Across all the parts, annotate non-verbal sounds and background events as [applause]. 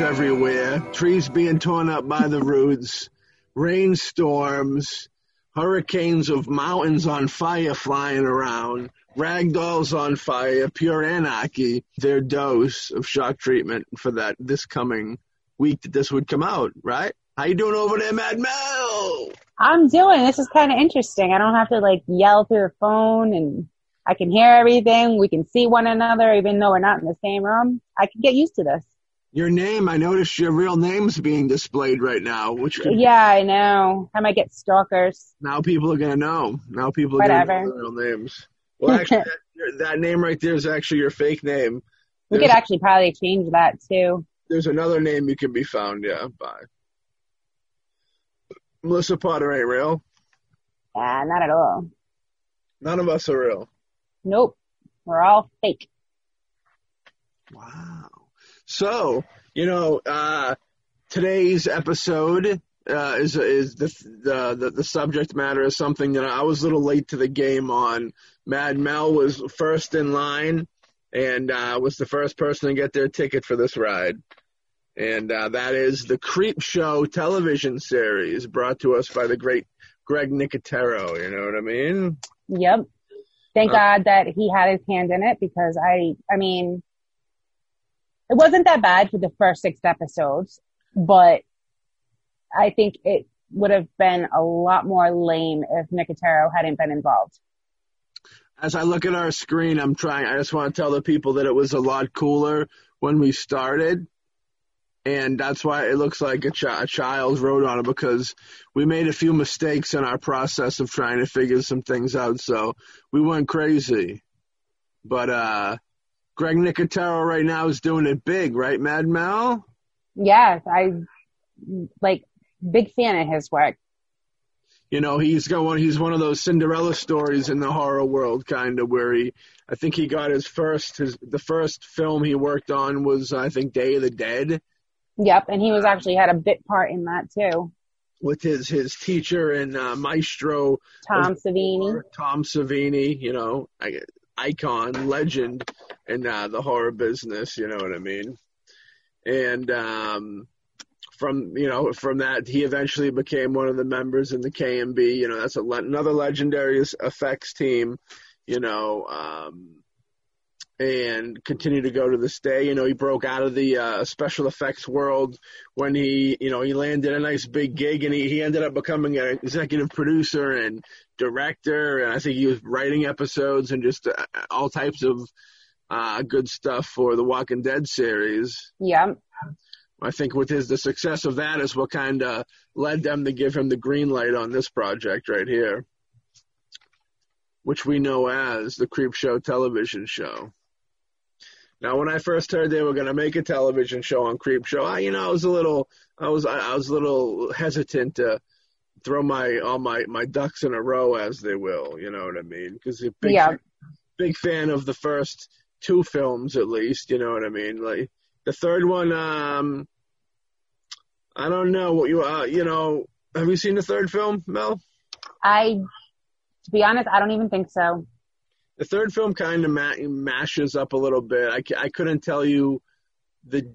everywhere, trees being torn up by the roots, rainstorms, hurricanes of mountains on fire flying around, ragdolls on fire, pure anarchy. Their dose of shock treatment for that this coming week that this would come out, right? How you doing over there, Mad Mel? I'm doing. This is kind of interesting. I don't have to like yell through a phone and I can hear everything. We can see one another even though we're not in the same room. I can get used to this. Your name, I noticed your real name's being displayed right now, which could, Yeah, I know. I might get stalkers. now people are gonna know. Now people are Whatever. gonna know their real names. Well, [laughs] actually, that, that name right there is actually your fake name. We could actually probably change that too. there's another name you can be found, yeah, by. Melissa Potter ain't real. Yeah, not at all. None of us are real. Nope. We're all fake. Wow. So, you know, uh, today's episode uh, is is the, the the the subject matter is something that I was a little late to the game on. Mad Mel was first in line and uh, was the first person to get their ticket for this ride. And uh, that is the Creep Show television series brought to us by the great Greg Nicotero. You know what I mean? Yep. Thank Uh, God that he had his hand in it because I, I mean, it wasn't that bad for the first six episodes, but I think it would have been a lot more lame if Nicotero hadn't been involved. as I look at our screen, I'm trying. I just want to tell the people that it was a lot cooler when we started, and that's why it looks like a, chi- a child wrote on it because we made a few mistakes in our process of trying to figure some things out. So we went crazy, but uh, Greg Nicotero right now is doing it big, right, Mad Mel? Yes, I like big fan of his work. you know, he's got one. He's one of those Cinderella stories in the horror world, kind of where he. I think he got his first. His the first film he worked on was I think Day of the Dead Yep, and he was actually had a bit part in that too. with his his teacher and uh, maestro Tom Savini. Tom Savini. You know, icon, legend in uh, the horror business. You know what I mean? And um, from you know from that he eventually became one of the members in the KNB. You know, that's le- another legendary effects team. You know. Um, and continue to go to this day. You know, he broke out of the uh, special effects world when he, you know, he landed a nice big gig and he, he ended up becoming an executive producer and director. And I think he was writing episodes and just uh, all types of uh, good stuff for the Walking Dead series. Yep. I think with his the success of that is what kind of led them to give him the green light on this project right here, which we know as the Creep Show television show. Now, when I first heard they were going to make a television show on Creep Show, I, you know, I was a little, I was, I was a little hesitant to throw my all my my ducks in a row, as they will. You know what I mean? Because a big, Yeah. big fan of the first two films, at least. You know what I mean? Like the third one, um, I don't know what you, uh, you know, have you seen the third film, Mel? I, to be honest, I don't even think so. The third film kind of ma- mashes up a little bit. I, I couldn't tell you the,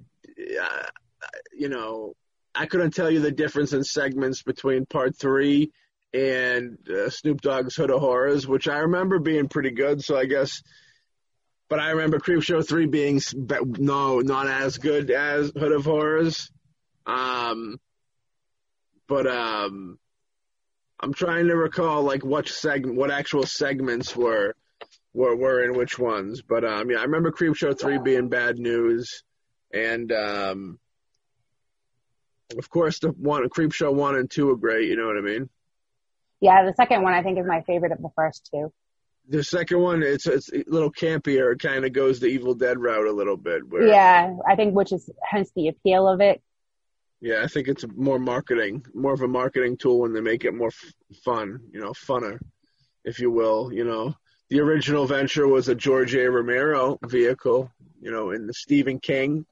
uh, you know, I couldn't tell you the difference in segments between part three and uh, Snoop Dogg's Hood of Horrors, which I remember being pretty good. So I guess, but I remember Creep Show three being no, not as good as Hood of Horrors. Um, but um, I'm trying to recall like what segment, what actual segments were were were in which ones. But um, yeah, I remember Creep Show three being bad news, and um, of course the one Creep Show one and two are great. You know what I mean? Yeah, the second one I think is my favorite of the first two. The second one, it's it's a little campier. It kind of goes the Evil Dead route a little bit. Where, Yeah, I think which is hence the appeal of it. yeah, I think it's more marketing, more of a marketing tool when they make it more f- fun, you know, funner, if you will. You know, the original venture was a George A. Romero vehicle, you know, and the Stephen King.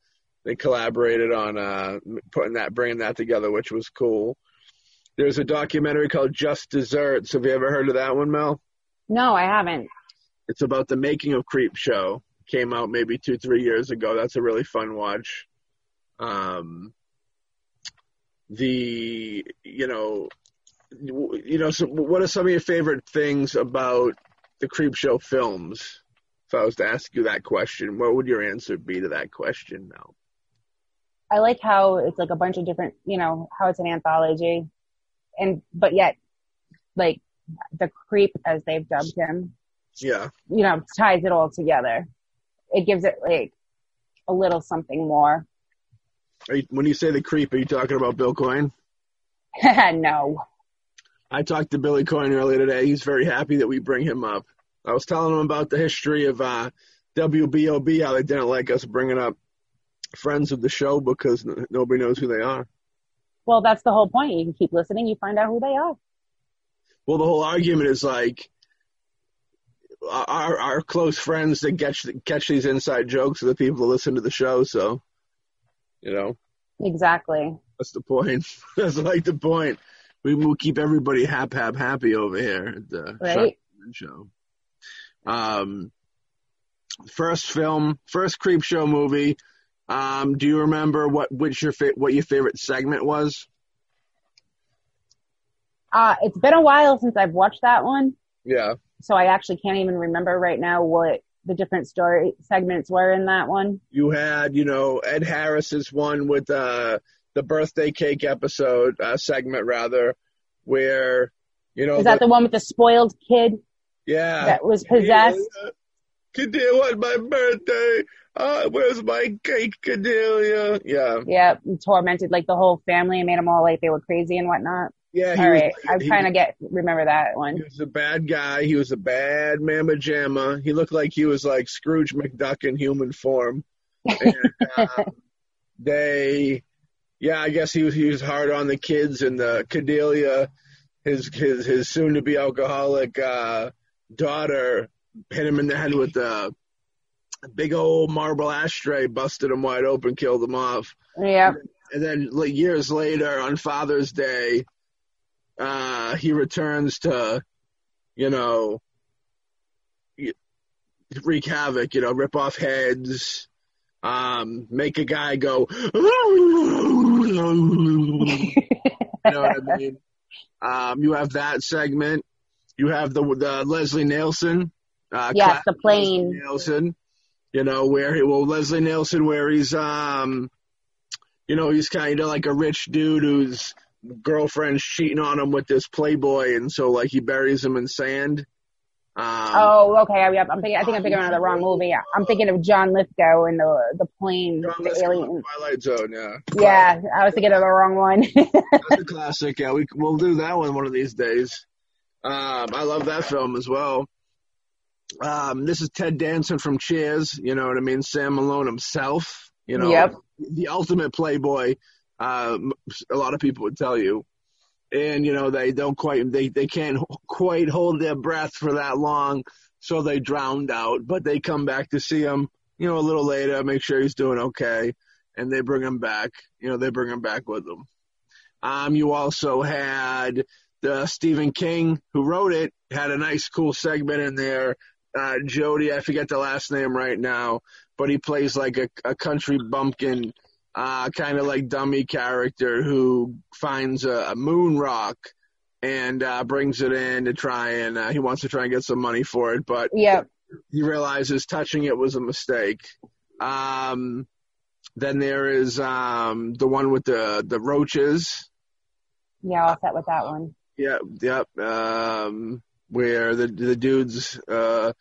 They collaborated on uh, putting that, bringing that together, which was cool. There's a documentary called Just Desserts. Have you ever heard of that one, Mel? No, I haven't. It's about the making of Creep Show. Came out maybe two, three years ago. That's a really fun watch. Um, the you know, you know, so what are some of your favorite things about the Creep Show films? If I was to ask you that question, what would your answer be to that question now? I like how it's like a bunch of different, you know, how it's an anthology, and but yet, like the creep as they've dubbed him, Yeah. you know, ties it all together. It gives it like a little something more. Are you, when you say the creep, are you talking about Bill Coyne? [laughs] no, I talked to Billy Coyne earlier today. He's very happy that we bring him up. I was telling him about the history of uh, WBOB, how they didn't like us bringing up friends of the show because n- nobody knows who they are. well, that's the whole point. You can keep listening, you find out who they are. Well, the whole argument is like our our close friends that catch catch these inside jokes are the people who listen to the show. So, you know, Exactly. that's the point. [laughs] that's like the point. We will keep everybody hap hap happy over here at the Right. Show. Um, first film, first creep show movie. Um, do you remember what which your fa- what your favorite segment was? Uh, it's been a while since I've watched that one, Yeah. so I actually can't even remember right now what the different story segments were in that one. you had, you know, Ed Harris's one with uh, the birthday cake episode uh, segment, rather, where you know, Is that the one with the spoiled kid yeah, that was possessed? Bedelia, on my birthday. Uh, where's my cake, Bedelia? Yeah, Yeah, tormented like the whole family and made them all like they were crazy and whatnot. Yeah. He All was, right, I'm he, trying to get remember that one. he was a bad guy. He was a bad mamma jamma. He looked like he was like Scrooge McDuck in human form. And, uh, [laughs] they, yeah, I guess he was he was hard on the kids and the Bedelia, his his his soon to be alcoholic uh, daughter hit him in the head with a big old marble ashtray, busted him wide open, killed him off. Yeah, And then like years later on Father's Day, uh, he returns to, you know, wreak havoc, you know, rip off heads, um, make a guy go, [laughs] you know what I mean? Um, you have that segment. You have the, the Leslie Nielsen. Uh, Yes, the plane. Leslie Nielsen. You know, where he, well, Leslie Nielsen, where he's, um, you know, he's kind of like a rich dude whose girlfriend's cheating on him with this playboy, and so like he buries him in sand. Um, Oh, okay. I, I'm thinking. I think I'm thinking of the wrong movie. I'm thinking of John Lithgow and the the plane, John the Lithgow, alien. Twilight Zone, yeah. Yeah, I was thinking of the wrong one. [laughs] That's a classic. Yeah, we we'll do that one one of these days. Um, I love that film as well. Um, this is Ted Danson from Cheers. You know what I mean? Sam Malone himself. You know, Yep. the ultimate playboy. Um, a lot of people would tell you, and you know they don't quite they they can't quite hold their breath for that long, so they drowned out. But they come back to see him, you know, a little later, make sure he's doing okay, and they bring him back. You know, they bring him back with them. Um, you also had the Stephen King who wrote it had a nice cool segment in there. Uh, Jody, I forget the last name right now, but he plays like a, a country bumpkin, uh, kind of like dummy character who finds a, a moon rock and uh, brings it in to try and uh, he wants to try and get some money for it, but he realizes touching it was a mistake. Um, then there is um, the one with the the roaches. Yeah, I'll set with that one. Yep, yep. Um, where the the dude's uh,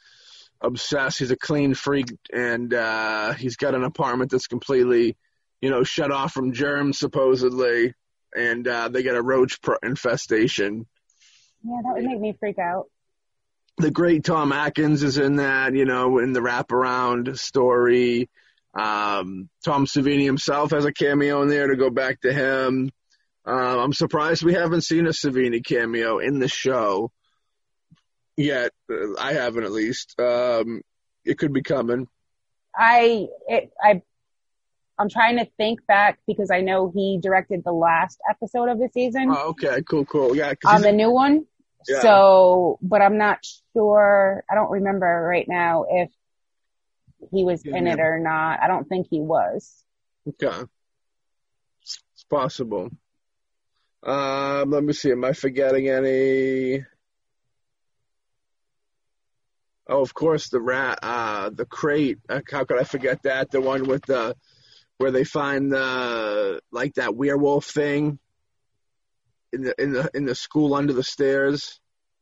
obsessed. He's a clean freak, and uh, he's got an apartment that's completely, you know, shut off from germs supposedly, and uh, they get a roach pro- infestation. Yeah, that would make me freak out. the great Tom Atkins is in that, you know, in the wraparound story. Um, Tom Savini himself has a cameo in there to go back to him. Uh, I'm surprised we haven't seen a Savini cameo in the show yet. Uh, I haven't at least. Um, it could be coming. I it I I'm trying to think back because I know he directed the last episode of the season Oh, okay, cool, cool. Yeah, on the new one. Yeah. So, but I'm not sure. I don't remember right now if he was in it or not. I don't think he was. okay. It's possible. Um, let me see. Am I forgetting any? Oh, of course, the rat, uh, the crate. Uh, how could I forget that? The one with the where they find the like that werewolf thing in the in the in the school under the stairs.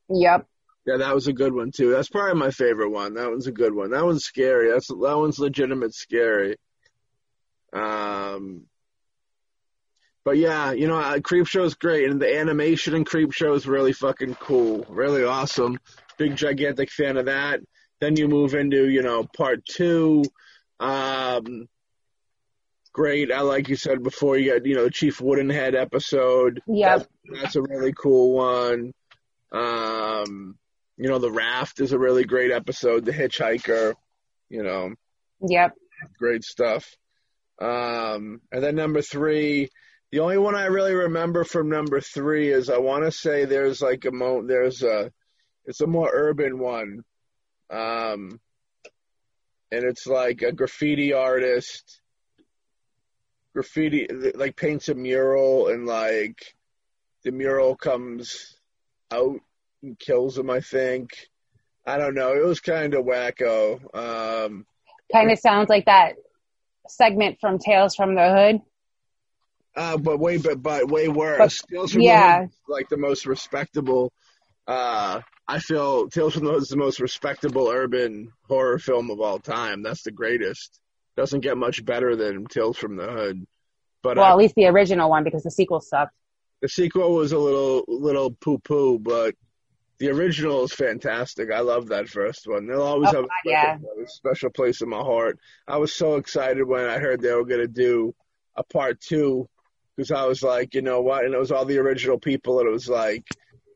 Yep. Yeah, that was a good one too. That's probably my favorite one. That one's a good one. That one's scary. That's that one's legitimate scary. Um, but yeah, you know, uh, Creep Show is great, and the animation in Creep Show is really fucking cool, really awesome. Big gigantic fan of that. Then you move into you know part two. Um, great. I like you said before. You got you know the Chief Woodenhead episode. Yeah, That's, that's a really cool one. Um, you know, the Raft is a really great episode. The Hitchhiker. You know, Yep. great stuff. Um, and then number three, the only one I really remember from number three is I want to say there's like a mo, there's a, it's a more urban one. Um, and it's like a graffiti artist, graffiti, like paints a mural and like the mural comes out and kills him, I think. I don't know. It was kind of wacko. Um, Kind of sounds like that segment from Tales from the Hood. Uh, but way, but, but way worse. Tales from yeah. the Hood is like the most respectable. Uh, I feel Tales from the Hood is the most respectable urban horror film of all time. That's the greatest. Doesn't get much better than Tales from the Hood. But Well, uh, at least the original one because the sequel sucked. the sequel was a little, little poo poo, but the original is fantastic. I love that first one. They'll always Oh, have a special, yeah. a special place in my heart. I was so excited when I heard they were going to do a part two because I was like, you know what? And it was all the original people, and it was like,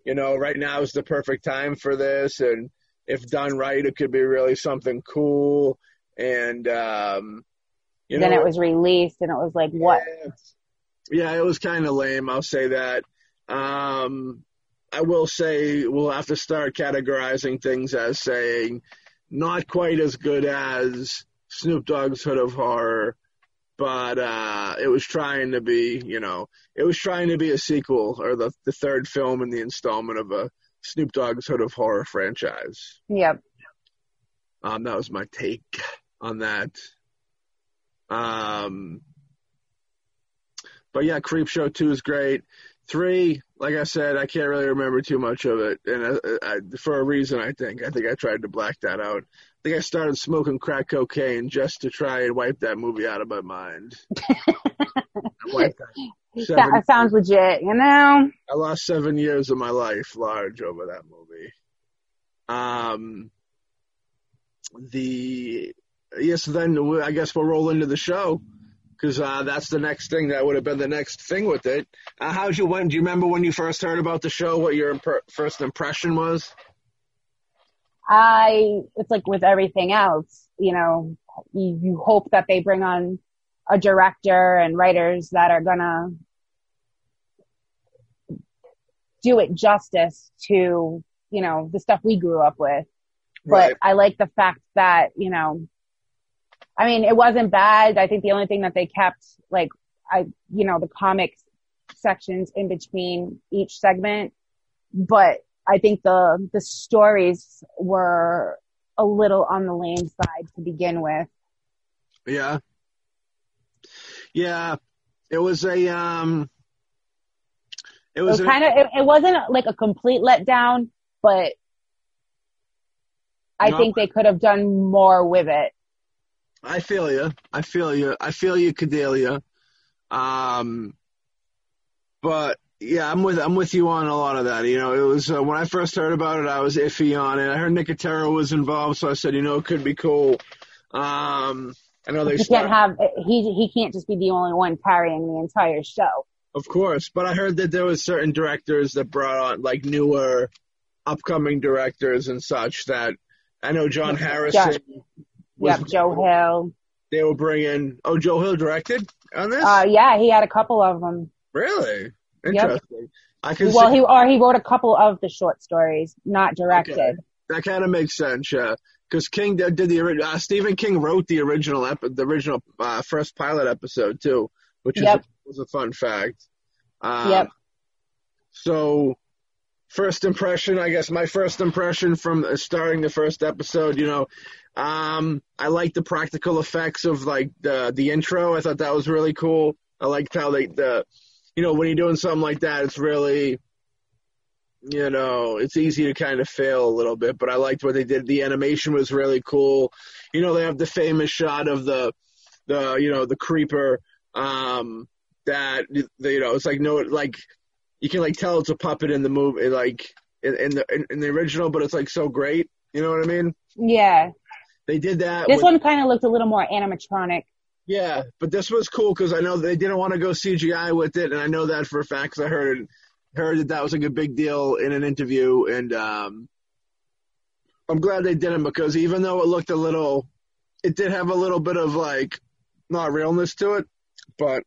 you know, right now is the perfect time for this, and if done right, it could be really something cool. And um, you then know, it was released and it was like, what? yeah, it was kind of lame. I'll say that. Um, I will say we'll have to start categorizing things as saying not quite as good as Snoop Dogg's Hood of Horror, but uh, it was trying to be, you know, it was trying to be a sequel or the the third film in the installment of a Snoop Dogg's Hood of Horror franchise. Yep. Um, that was my take on that. Um, but yeah, Creep Show 2 is great. Three, like I said, I can't really remember too much of it, and uh, I, for a reason, I think. I think I tried to black that out. I think I started smoking crack cocaine just to try and wipe that movie out of my mind. [laughs] That seven- That sounds legit, you know? I lost seven years of my life large over that movie. Um, the yes, then I guess we'll roll into the show because uh, that's the next thing that would have been the next thing with it. Uh, how'd you when? Do you remember when you first heard about the show? What your imp- first impression was? I, it's like with everything else, you know, you, you hope that they bring on a director and writers that are gonna do it justice to, you know, the stuff we grew up with. But Right. I like the fact that, you know, I mean, it wasn't bad. I think the only thing that they kept, like, I, you know, the comics sections in between each segment, but I think the, the stories were a little on the lame side to begin with. Yeah. Yeah. It was a um. It was, was kind of, it, it wasn't like a complete letdown, but I No. think they could have done more with it. I feel you. I feel you. I feel you, Bedelia. Um, but yeah, I'm with I'm with you on a lot of that. You know, it was uh, when I first heard about it, I was iffy on it. I heard Nicotero was involved, so I said, you know, it could be cool. Um, I know they He can't have, he, he can't just be the only one carrying the entire show. of course, but I heard that there was certain directors that brought on like newer, upcoming directors and such that I know John Harrison. was- Yep, Joe Hill. They were bringing. Oh, Joe Hill directed on this. Uh, yeah, he had a couple of them. Really? Interesting. I can Well, see he or he wrote a couple of the short stories, not directed. Okay. that kind of makes sense, yeah. Because King did, did the original. uh, Stephen King wrote the original ep- the original uh, first pilot episode too. which is Yep. was a fun fact. Um, Yep. So, first impression, I guess my first impression from starting the first episode, you know, um, I liked the practical effects of like the the intro. I thought that was really cool. I liked how they the, you know, when you're doing something like that, it's really, you know, it's easy to kind of fail a little bit. But I liked what they did. The animation was really cool. You know, they have the famous shot of the, the you know, the creeper. Um, that you know, it's like no, like you can like tell it's a puppet in the movie, like in, in the in, in the original, but it's like so great. You know what I mean? Yeah. They did that. This with- one kind of looked a little more animatronic. yeah, but this was cool because I know they didn't want to go CGI with it, and I know that for a fact 'cause I heard it, heard that that was like a big deal in an interview, and um, I'm glad they didn't because even though it looked a little, it did have a little bit of like not realness to it, but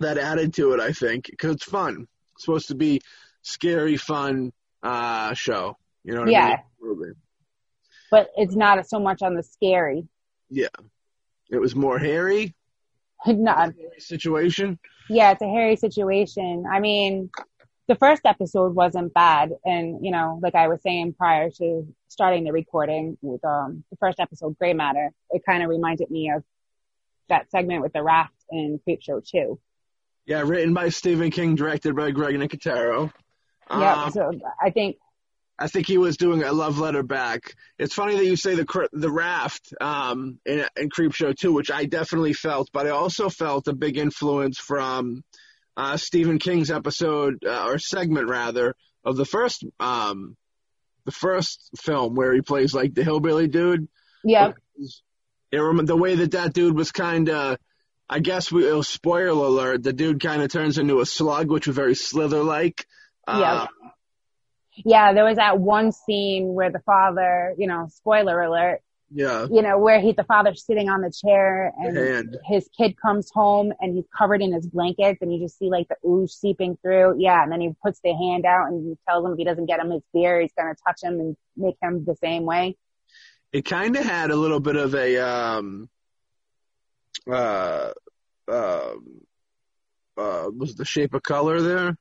that added to it, I think, because it's fun. Supposed to be scary, fun uh, show. You know what I Yeah. mean? Movie. But it's not so much on the scary. Yeah. It was more hairy [laughs] Not, situation. yeah, it's a hairy situation. I mean, the first episode wasn't bad, and you know, like I was saying prior to starting the recording with um the first episode, Gray Matter, it kind of reminded me of that segment with the raft in Creep Show Two. Yeah, written by Stephen King, directed by Greg Nicotero. yeah, Um, so I think I think he was doing a love letter back. It's funny that you say the cr- the raft um, in, in Creep Show too, which I definitely felt, but I also felt a big influence from uh, Stephen King's episode uh, or segment rather of the first um, the first film where he plays like the hillbilly dude. yeah, It rem- the way that that dude was kind of, I guess we, was spoiler alert. The dude kind of turns into a slug, which was very Slither like. Yeah. yeah. There was that one scene where the father, you know, spoiler alert, yeah. you know, where he the father's sitting on the chair and his kid comes home and he's covered in his blankets and you just see like the ooze seeping through. Yeah, and then he puts the hand out and he tells him if he doesn't get him his beer, he's gonna touch him and make him the same way. It kind of had a little bit of a um uh um uh was the shape of color there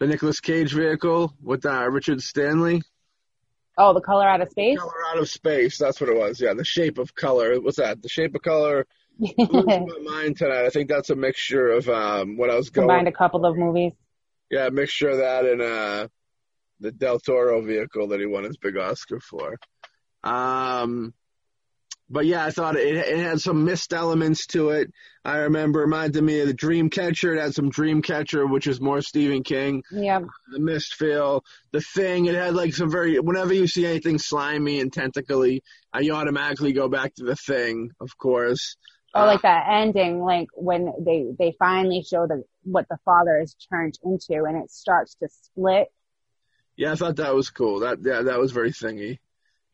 the Nicolas Cage vehicle with uh, Richard Stanley Oh, the color out of space? color out of space that's what it was yeah the shape of color what's that the shape of color [laughs] my mind tonight I think that's a mixture of um what I was going Combined a couple of movies. yeah a mixture of that and uh the Del Toro vehicle that he won his big Oscar for um but yeah, I thought it, it had some missed elements to it. I remember it reminded me of the Dreamcatcher. It had some Dreamcatcher, which is more Stephen King. Yeah. The mist feel, the thing. It had like some very. Whenever you see anything slimy and tentacly, you automatically go back to the thing. Of course. Or Uh, like that ending, like when they, they finally show the, what the father is turned into and it starts to split. yeah, I thought that was cool. That yeah, that was very thingy.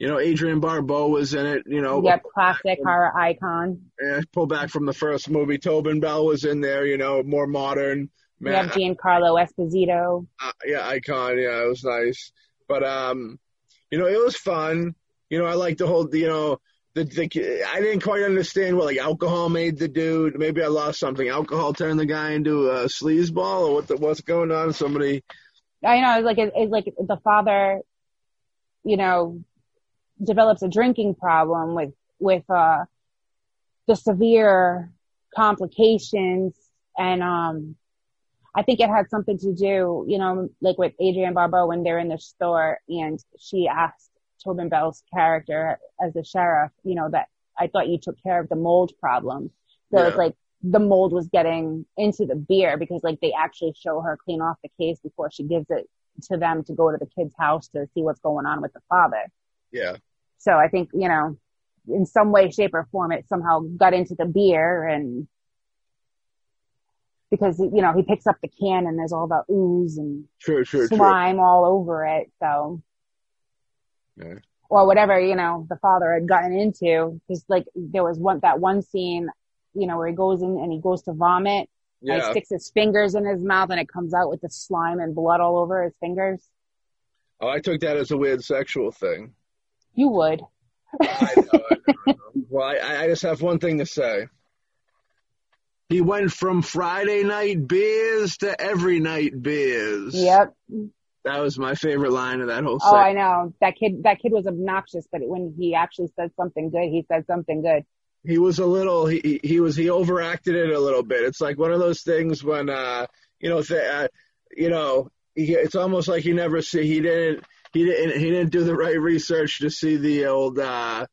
You know, Adrienne Barbeau was in it. You know, Yep, classic horror icon. eh, pull back from the first movie. Tobin Bell was in there. You know, more modern. We have Giancarlo Esposito. uh, yeah, icon. Yeah, it was nice. But um, you know, it was fun. You know, I like the whole. You know, the, the I didn't quite understand what like alcohol made the dude. Maybe I lost something. Alcohol turned the guy into a sleazeball, or what? The, what's going on? Somebody. I know, it's like, it's like the father, you know, develops a drinking problem with, with, uh, the severe complications and, um, I think it had something to do, you know, like with Adrienne Barbeau when they're in the store and she asked Tobin Bell's character as the sheriff, you know, that I thought you took care of the mold problem. So Yeah. it's like the mold was getting into the beer because like they actually show her clean off the case before she gives it to them to go to the kid's house to see what's going on with the father. Yeah. So I think, you know, in some way, shape or form, it somehow got into the beer and because, you know, he picks up the can and there's all the ooze and. True. True. slime all over it. So, Yeah. or whatever, you know, the father had gotten into. Cause like there was one, that one scene, you know, where he goes in and he goes to vomit and he sticks his fingers in his mouth and it comes out with the slime and blood all over his fingers. Oh, I took that as a weird sexual thing. You would. I know, I know, Well, I, I just have one thing to say. He went from Friday night beers to every night beers. Yep. That was my favorite line of that whole Oh, segment. I know. That kid, that kid was obnoxious, but when he actually said something good, he said something good. he was a little he he- was he overacted it a little bit. It's like one of those things when uh you know th- uh, you know he, it's almost like he never see he didn't he didn't he didn't do the right research to see the old uh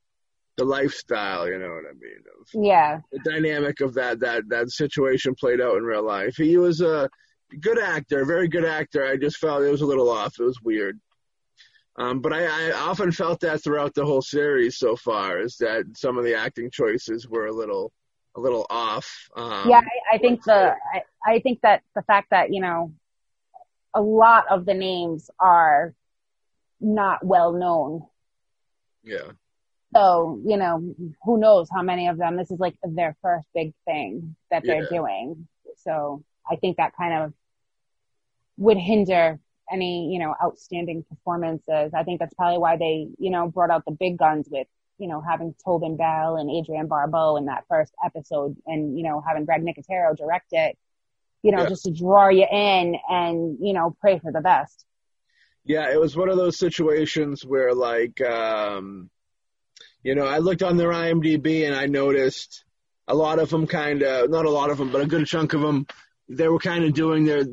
the lifestyle. You know what I mean? Of Yeah. the dynamic of that that that situation played out in real life. He was a good actor, very good actor. I just felt it was a little off. It was weird. Um, but I, I often felt that throughout the whole series so far is that some of the acting choices were a little a little off. Um, yeah, I, I think the I, I think that the fact that you know a lot of the names are not well known. yeah, So you know who knows how many of them this is like their first big thing that they're doing. So I think that kind of would hinder any you know outstanding performances. I think that's probably why they you know brought out the big guns with you know having Tobin Bell and Adrienne Barbeau in that first episode, and you know having Greg Nicotero direct it. You know, Yeah. just to draw you in and you know pray for the best. Yeah. It was one of those situations where like um, you know I looked on their IMDb and I noticed a lot of them kind of not a lot of them, but a good chunk of them they were kind of doing their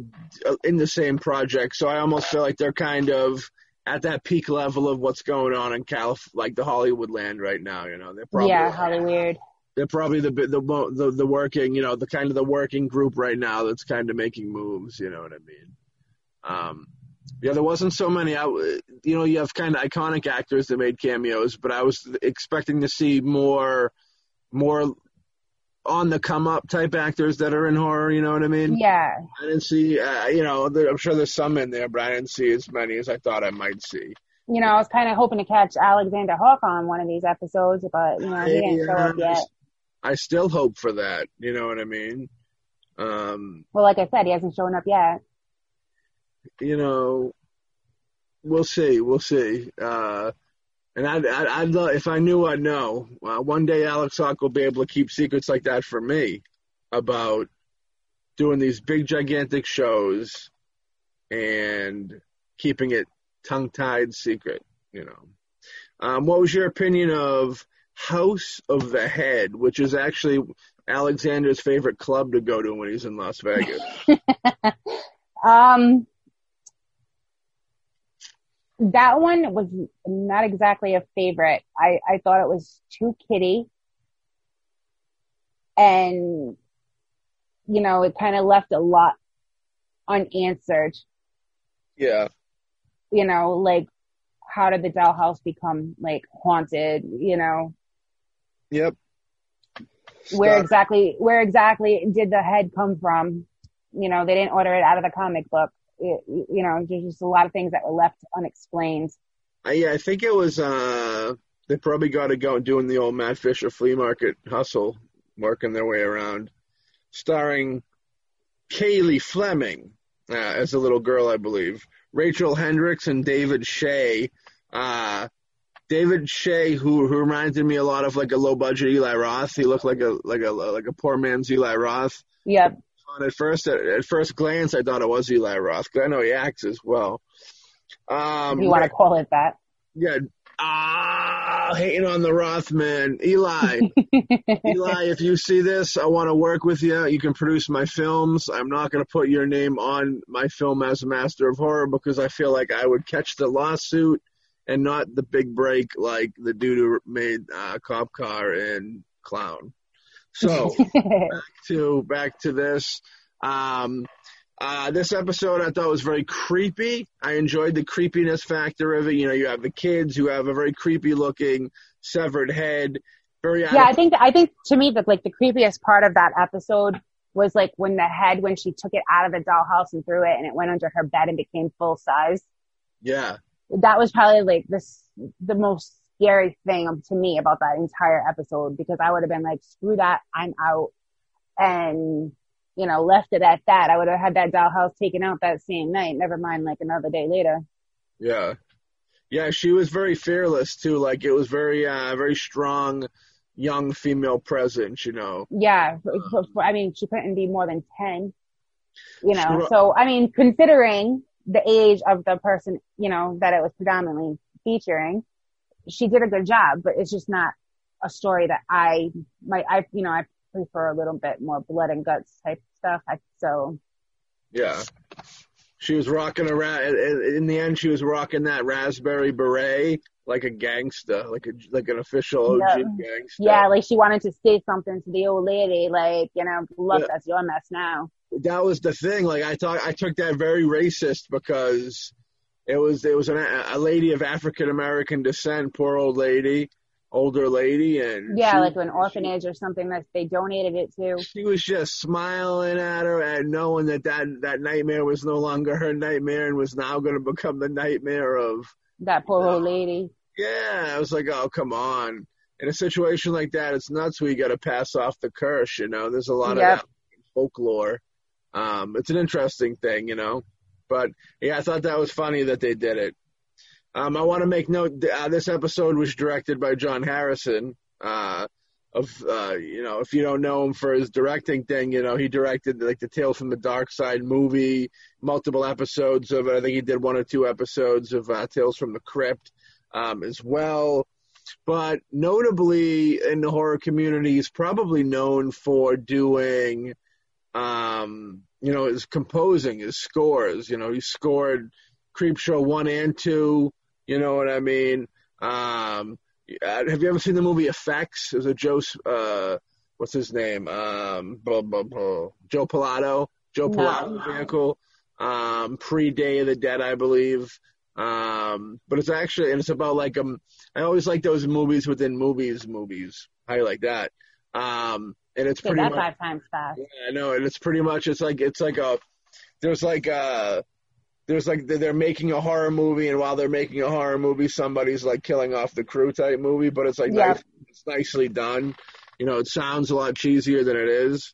uh, in the same project. So I almost feel like they're kind of at that peak level of what's going on in Calif, like the Hollywood land right now. You know, they're probably yeah, Hollywood. they're probably the the mo- the the working, you know, the kind of the working group right now that's kind of making moves. You know what I mean? Um, yeah, there wasn't so many. I, you know, you have kind of iconic actors that made cameos, but I was expecting to see more, more on the come up type actors that are in horror. You know what I mean? Yeah, I didn't see. Uh, you know, there, I'm sure there's some in there, but I didn't see as many as I thought I might see. you know, I was kind of hoping to catch Alexander Hawk on one of these episodes, but you know, he didn't show up yet. I still hope for that. You know what I mean? Um, Well, like I said, he hasn't shown up yet. You know, we'll see, we'll see. Uh, and I'd, I'd, I'd love, if I knew, I'd know. Uh, one day Alex Hawk will be able to keep secrets like that from me about doing these big, gigantic shows and keeping it tongue-tied secret, you know. Um, what was your opinion of House of the Head, which is actually Alexander's favorite club to go to when he's in Las Vegas? [laughs] Um, that one was not exactly a favorite. I, I thought it was too kiddie. And, you know, it kind of left a lot unanswered. yeah. You know, like, how did the dollhouse become, like, haunted? You know, Yep. where exactly, where exactly did the head come from? You know, they didn't order it out of the comic book. You know, there's just a lot of things that were left unexplained. I, yeah, I think it was. uh They probably got to go and doing the old Matt Fisher flea market hustle, working their way around, starring Cailey Fleming uh, as a little girl, I believe. Rachel Hendricks and David Shea. Uh, David Shea, who who reminded me a lot of like a low budget Eli Roth. He looked like a like a like a poor man's Eli Roth. Yep. And at first, at, at first glance, I thought it was Eli Roth because I know he acts as well. Um, you want to call it that. yeah. Ah, hating on the Rothman. Eli. [laughs] Eli, if you see this, I want to work with you. You can produce my films. I'm not going to put your name on my film as a master of horror because I feel like I would catch the lawsuit and not the big break like the dude who made uh, Cop Car and Clown. So [laughs] back to back to this. Um, uh, this episode I thought was very creepy. I enjoyed the creepiness factor of it. You know, you have the kids who have a very creepy looking severed head. Very yeah, I think I think to me that like the creepiest part of that episode was like when the head when she took it out of the dollhouse and threw it and it went under her bed and became full size. yeah, That was probably like this the most scary thing to me about that entire episode because I would have been like, screw that, I'm out, and you know left it at that. I would have had that dollhouse taken out that same night. Never mind like another day later. yeah, yeah. She was very fearless too. Like it was very, uh, very strong. young female presence, you know. Yeah, for, I mean, she couldn't be more than ten. You know, so I mean, considering the age of the person, you know, that it was predominantly featuring, she did a good job. But it's just not a story that I might, I, you know, I prefer a little bit more blood and guts type stuff. I, so Yeah. She was rocking around. In the end, she was rocking that raspberry beret like a gangster, like a like an official OG Yeah. gangster. yeah, like she wanted to say something to the old lady, like, you know, look, Yeah. that's your mess now. that was the thing. Like I thought, I took that very racist because it was it was an, a lady of African American descent, poor old lady, older lady, and Yeah, she- like an orphanage or something that they donated it to. She was just smiling at her and knowing that that, that nightmare was no longer her nightmare and was now going to become the nightmare of That poor old lady. Yeah, I was like, oh, come on. In a situation like that, it's nuts where you got to pass off the curse, you know. There's a lot Yep. of that folklore. Um, it's an interesting thing, you know. But yeah, I thought that was funny that they did it. Um, I want to make note uh, this episode was directed by John Harrison. Uh, of uh, you know, if you don't know him for his directing thing, you know, he directed like the Tales from the Dark Side movie, multiple episodes of it. I think he did one or two episodes of uh, Tales from the Crypt um, as well. But notably in the horror community, he's probably known for doing, um, you know, his composing, his scores. You know, he scored Creepshow one and two. You know what I mean? Um, uh, have you ever seen the movie Effects? There's a Joe, uh, what's his name? Um, blah, blah, blah. Joe Pilato. Joe No. Pilato vehicle. Um, pre Day of the Dead, I believe. Um, but it's actually, and it's about like, um, I always like those movies within movies, movies. How you like that? Um, and it's pretty much, five times fast. yeah, I know, and it's pretty much, it's like, it's like a, there's like a, there's like they're making a horror movie, and while they're making a horror movie, somebody's like killing off the crew type movie, but it's like Yeah. nice, it's nicely done. You know, it sounds a lot cheesier than it is.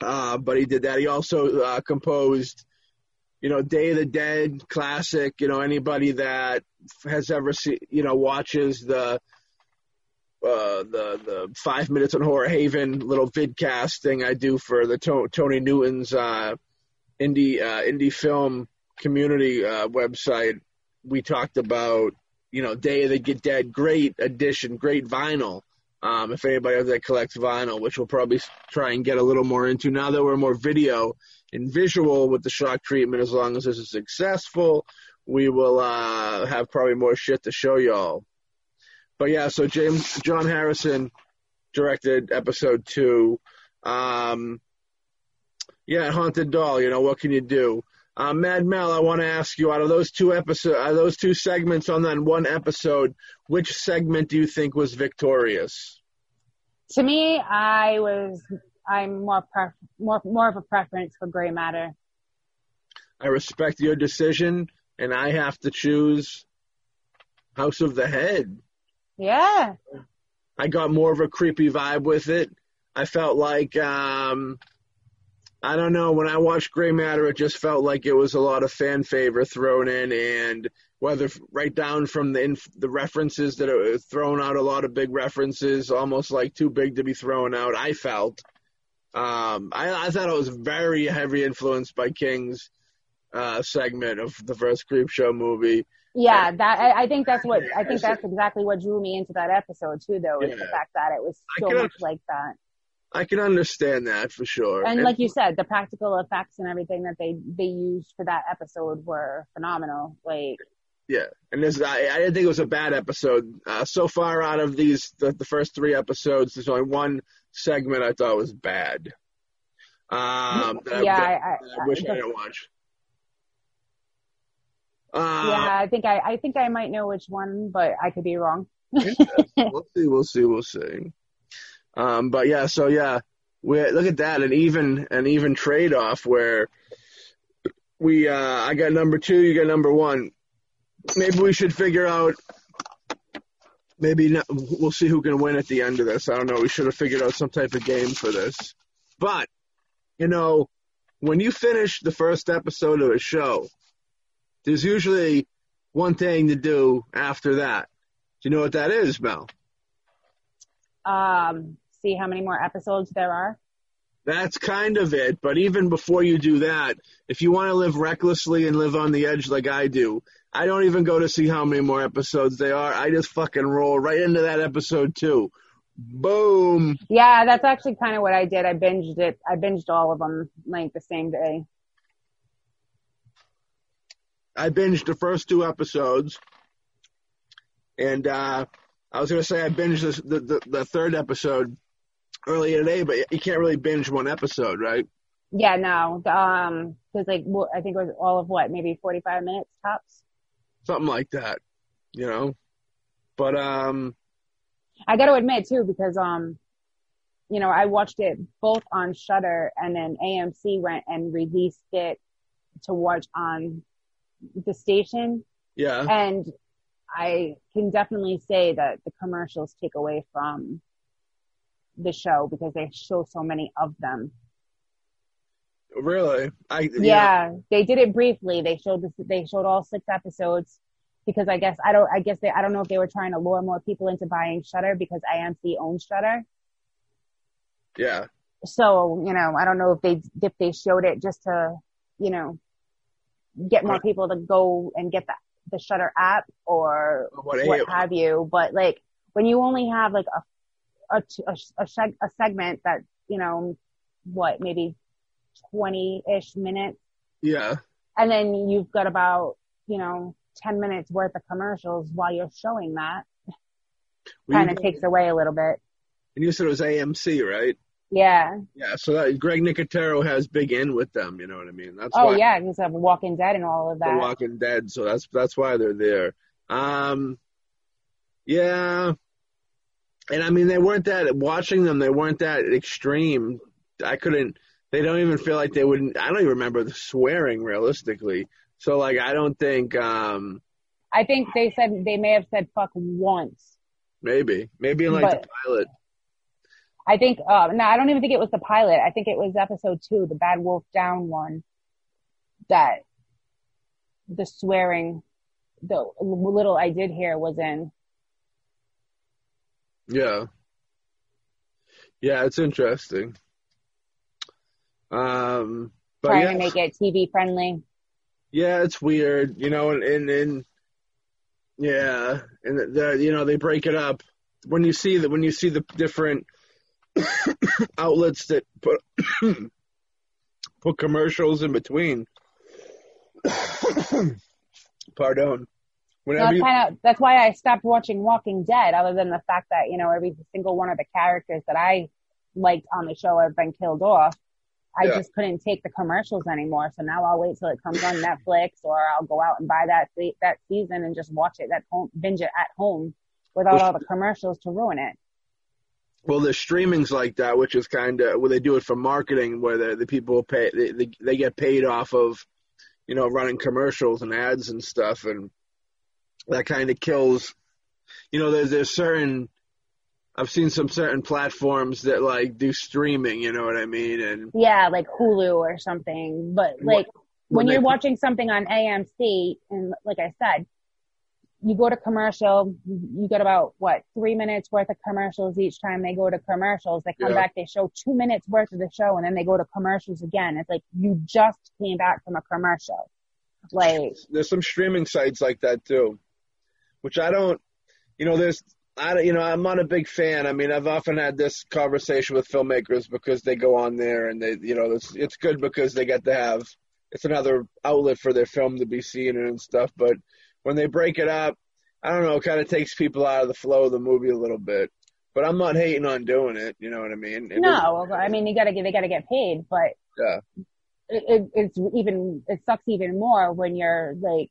Uh, but he did that. He also uh, composed, you know, Day of the Dead classic. You know, anybody that has ever seen, you know, watches the uh, the the five minutes on Horror Haven little vidcast thing I do for the to- Tony Newton's uh, indie uh, indie film community uh, website. We talked about you know Day of the Get Dead, great edition, great vinyl. Um, if anybody out there collects vinyl, which we'll probably try and get a little more into now that we're more video and visual with the shock treatment, as long as this is successful, we will uh, have probably more shit to show y'all. But yeah, so James John Harrison directed episode two. Um, yeah, Haunted Doll. You know what can you do? Uh, Mad Mel, I want to ask you out of those two episodes, uh, those two segments on that one episode, which segment do you think was victorious? To me, I was, I'm more, pref- more, more of a preference for gray matter. I respect your decision, and I have to choose House of the Head. Yeah. I got more of a creepy vibe with it. I felt like um I don't know, when I watched Grey Matter it just felt like it was a lot of fan favor thrown in and whether right down from the inf- the references that are thrown out a lot of big references almost like too big to be thrown out I felt um I I thought it was very heavy influenced by King's uh segment of the first Creep Show movie. Yeah, that I, I think that's what I think that's exactly what drew me into that episode too, though, is the fact that it was so much like that. I can understand that for sure. And like you said, the practical effects and everything that they they used for that episode were phenomenal. Like, Yeah, and this I, I didn't think it was a bad episode. Uh, so far out of these, the, the first three episodes, there's only one segment I thought was bad. Um, that I- yeah, that I, I, I wish I I, didn't watch. Uh, yeah, I think I I think I might know which one, but I could be wrong. [laughs] we'll see, we'll see, we'll see. Um, but yeah, so yeah, we look at that, an even an even trade off where we uh, I got number two, you got number one. Maybe we should figure out. Maybe not, we'll see who can win at the end of this. I don't know. We should have figured out some type of game for this. But you know, when you finish the first episode of a show, there's usually one thing to do after that. Do you know what that is, Mel? um, see how many more episodes there are. That's kind of it. But even before you do that, if you want to live recklessly and live on the edge like I do, I don't even go to see how many more episodes they are. I just fucking roll right into that episode too. Boom. Yeah, that's actually kind of what I did. I binged it. I binged all of them like the same day. I binged the first two episodes, and uh, I was gonna say I binged this, the, the the third episode earlier today, but you can't really binge one episode, right? Yeah, no. Um, cause like, I think it was all of what, maybe 45 minutes tops? Something like that, you know? But, um, I gotta admit too, because, um, you know, I watched it both on Shudder and then AMC went and released it to watch on the station. yeah, And I can definitely say that the commercials take away from the show because they show so many of them. really. I, know, Yeah, they did it briefly. They showed this, they showed all six episodes because I guess I don't I guess they I don't know if they were trying to lure more people into buying Shudder because AMC owns Shudder. yeah. So you know I don't know if they if they showed it just to you know get more people to go and get the the Shudder app or What, what have you. But like when you only have like a a a, a, seg- a segment that you know what maybe twenty ish minutes yeah. and then you've got about you know 10 minutes worth of commercials while you're showing that Well, kind of takes away a little bit And you said it was AMC, right? Yeah Yeah. So that, Greg Nicotero has big in with them. You know what I mean? That's oh why yeah because of walking dead and all of that Walking Dead. So that's that's why they're there. Um, yeah. And I mean, they weren't that watching them. They weren't that extreme. I couldn't. They don't even feel like they wouldn't. I don't even remember the swearing realistically. So like, I don't think. Um, i think they said they may have said fuck once maybe maybe in like the pilot. I think uh no i don't even think it was the pilot. I think it was episode two the bad wolf down one that the swearing the little i did hear was in. Yeah. Yeah, it's interesting. Um, but trying yeah, to make it tv friendly. Yeah, it's weird, you know, and and, and yeah, and the, the you know they break it up. When you see that when you see the different [coughs] outlets that put [coughs] put commercials in between. [coughs] Pardon. Whenever that's you, kind of that's why I stopped watching Walking Dead. Other than the fact that you know every single one of the characters that I liked on the show have been killed off. I Yeah. just couldn't take the commercials anymore. So now I'll wait till it comes on Netflix, or I'll go out and buy that that season and just watch it at home, binge it at home, without all the commercials to ruin it. Well, there's streamings like that, which is kind of where they do it for marketing, where the, the people pay, they, they, they get paid off of, you know, running commercials and ads and stuff, and that kind of kills. You know, there's there's certain, I've seen some certain platforms that like do streaming. You know what I mean? And Yeah, like Hulu or something. But like when they- you're watching something on AMC, and like I said, you go to commercial, you get about what three minutes worth of commercials each time they go to commercials. They come Yeah. back, they show two minutes worth of the show, and then they go to commercials again. It's like you just came back from a commercial. Like, there's some streaming sites like that too, which I don't, you know, there's, I don't, you know, I'm not a big fan. I mean, I've often had this conversation with filmmakers because they go on there and they, you know, it's it's good because they get to have, it's another outlet for their film to be seen and stuff. But when they break it up, I don't know, it kind of takes people out of the flow of the movie a little bit. But I'm not hating on doing it. You know what I mean? It no, I mean you gotta get they gotta get paid, but Yeah. it, it, it's even it sucks even more when you're like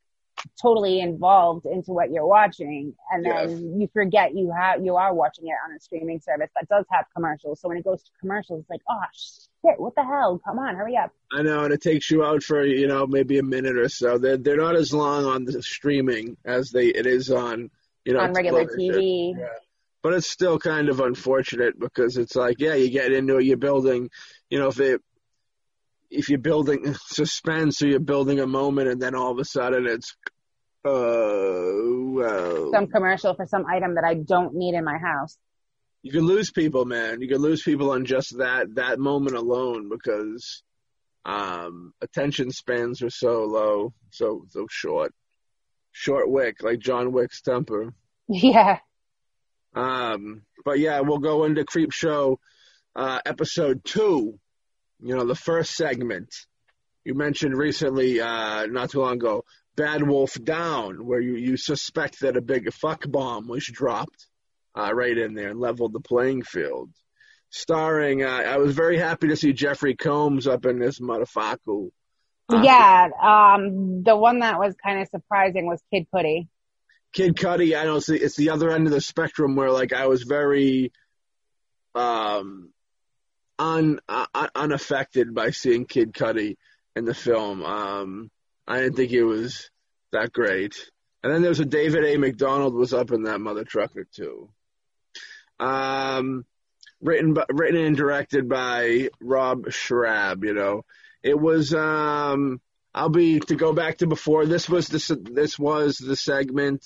totally involved into what you're watching and then you forget you have you are watching it on a streaming service that does have commercials so when it goes to commercials it's like oh shit what the hell come on hurry up I know, and it takes you out for you know maybe a minute or so. They're they're not as long on the streaming as they it is on you know on regular television. tv Yeah. But it's still kind of unfortunate because it's like yeah, you get into it, you're building, you know, if it if you're building [laughs] suspense or you're building a moment and then all of a sudden it's well some commercial for some item that i don't need in my house you can lose people, man. You can lose people on just that that moment alone because um, attention spans are so low, so so short, short wick like John Wick's temper. [laughs] Yeah. Um, but yeah, we'll go into Creep Show uh, episode two. You know, the first segment you mentioned recently, uh, not too long ago, Bad Wolf Down, where you, you suspect that a big fuck bomb was dropped uh, right in there and leveled the playing field. Starring, uh, I was very happy to see Jeffrey Combs up in this motherfucker. Uh, yeah, um, the one that was kind of surprising was Kid Cudi. Kid Cudi, I don't see it's the other end of the spectrum where like I was very um un, uh, unaffected by seeing Kid Cudi in the film. Um I didn't think it was that great. And then there was a David A. McDonald was up in that mother trucker too. Um, written by, written and directed by Rob Schrab. You know, it was. Um, I'll be to go back to before. This was the this was the segment